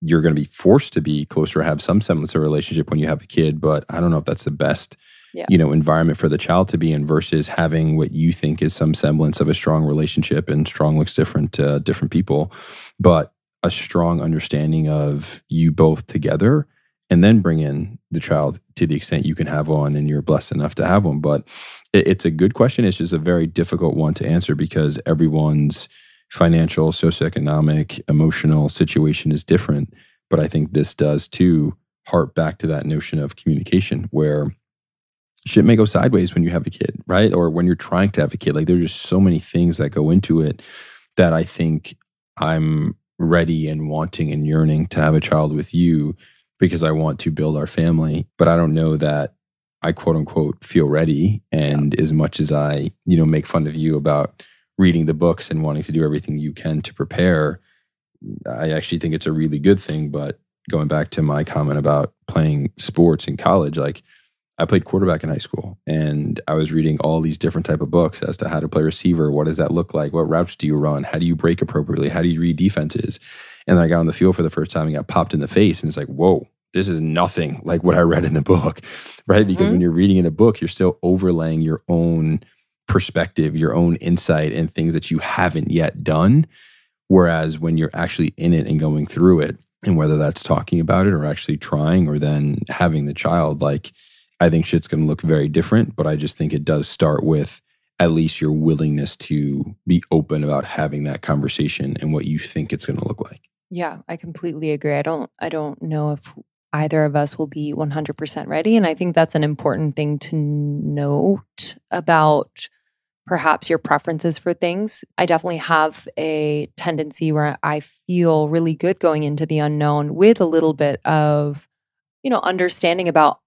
S4: you're going to be forced to be closer have some semblance of relationship when you have a kid. But I don't know if that's the best,
S3: Yeah.
S4: you know, environment for the child to be in versus having what you think is some semblance of a strong relationship. And strong looks different to different people, but a strong understanding of you both together and then bring in the child to the extent you can have one and you're blessed enough to have one. But it, it's a good question. It's just a very difficult one to answer because everyone's financial, socioeconomic, emotional situation is different. But I think this does too harp back to that notion of communication where shit may go sideways when you have a kid, right? Or when you're trying to have a kid. Like there's just so many things that go into it that I think I'm ready and wanting and yearning to have a child with you because I want to build our family. But I don't know that I quote unquote feel ready. And as much as I, you know, make fun of you about reading the books and wanting to do everything you can to prepare, I actually think it's a really good thing. But going back to my comment about playing sports in college, like I played quarterback in high school and I was reading all these different type of books as to how to play receiver. What does that look like? What routes do you run? How do you break appropriately? How do you read defenses? And then I got on the field for the first time and got popped in the face. And it's like, whoa, this is nothing like what I read in the book, right? Because
S3: Mhm.
S4: when you're reading in a book, you're still overlaying your own perspective, your own insight, and things that you haven't yet done. Whereas when you're actually in it and going through it, and whether that's talking about it or actually trying or then having the child, like I think shit's going to look very different. But I just think it does start with at least your willingness to be open about having that conversation and what you think it's going to look like.
S3: Yeah, I completely agree. I don't I don't know if either of us will be 100% ready and I think that's an important thing to note about perhaps your preferences for things. I definitely have a tendency where I feel really good going into the unknown with a little bit of you know understanding about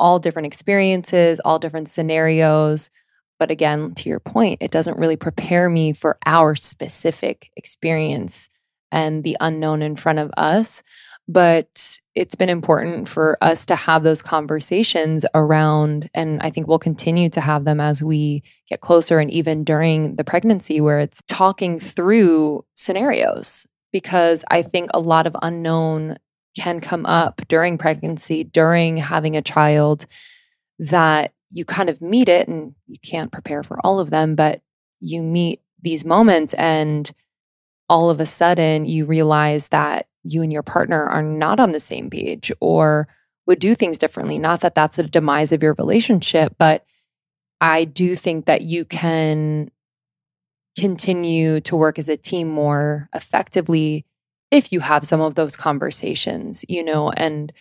S3: all different experiences, all different scenarios. But again, to your point, it doesn't really prepare me for our specific experience and the unknown in front of us. But it's been important for us to have those conversations around, and I think we'll continue to have them as we get closer and even during the pregnancy, where it's talking through scenarios. Because I think a lot of unknown can come up during pregnancy, during having a child, that you kind of meet it and you can't prepare for all of them, but you meet these moments and all of a sudden you realize that you and your partner are not on the same page or would do things differently. Not that that's the demise of your relationship, but I do think that you can continue to work as a team more effectively if you have some of those conversations, you know, and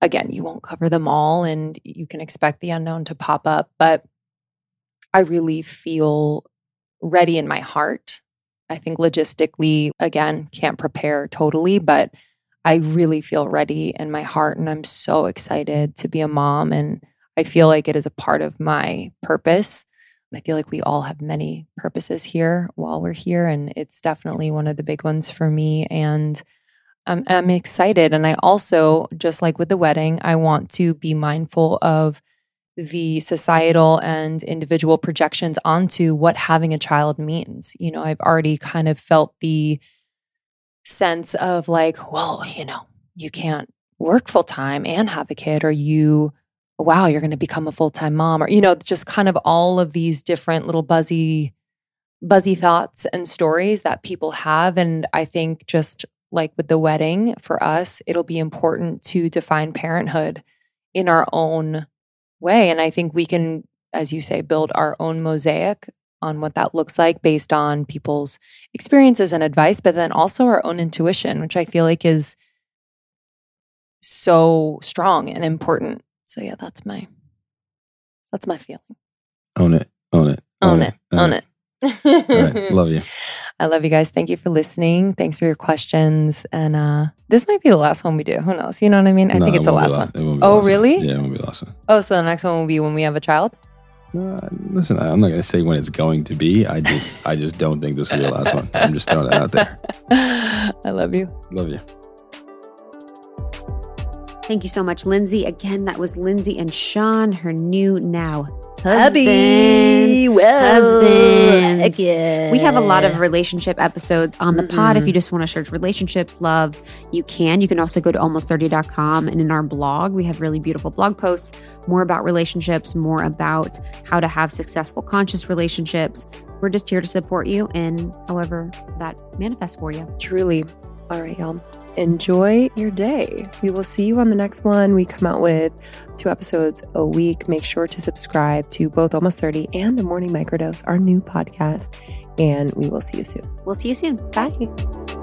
S3: again, you won't cover them all and you can expect the unknown to pop up, but I really feel ready in my heart. I think logistically, again, can't prepare totally, but I really feel ready in my heart and I'm so excited to be a mom and I feel like it is a part of my purpose. I feel like we all have many purposes here while we're here and it's definitely one of the big ones for me and I'm, I'm excited. And I also, just like with the wedding, I want to be mindful of the societal and individual projections onto what having a child means. You know, I've already kind of felt the sense of like, well, you know, you can't work full time and have a kid, or you, wow, you're going to become a full time mom, or, you know, just kind of all of these different little buzzy, buzzy thoughts and stories that people have. And I think just like with the wedding for us, it'll be important to define parenthood in our own way. And I think we can, as you say, build our own mosaic on what that looks like based on people's experiences and advice, but then also our own intuition, which I feel like is so strong and important. So yeah, that's my that's my feeling.
S4: Own it. Own it.
S3: Own it. Own it.
S4: Right. Love you.
S3: I love you guys. Thank you for listening. Thanks for your questions. And uh this might be the last one we do. Who knows? You know what I mean? I
S4: No,
S3: think
S4: it
S3: it's the last
S4: la-
S3: one.
S4: it won't be the
S3: Oh,
S4: last one.
S3: really?
S4: Yeah, it won't be the last one.
S3: Oh, so the next one will be when we have a child?
S4: Uh, listen, I'm not going to say when it's going to be. I just, I just don't think this will be the last one. I'm just throwing it out there.
S3: I love you.
S4: Love you.
S1: Thank you so much, Lindsey. Again, that was Lindsey and Sean, her new now husband.
S5: Hubby, well,
S1: Husband.
S5: yeah.
S1: We have a lot of relationship episodes on the pod. If you just want to search relationships, love, you can. You can also go to almost30.com. And in our blog, we have really beautiful blog posts, more about relationships, more about how to have successful, conscious relationships. We're just here to support you in however that manifests for you.
S2: Truly. All right, y'all. Enjoy your day. We will see you on the next one. We come out with two episodes a week. Make sure to subscribe to both Almost 30 and The Morning Microdose, our new podcast. And we will see you soon.
S1: We'll see you soon.
S2: Bye.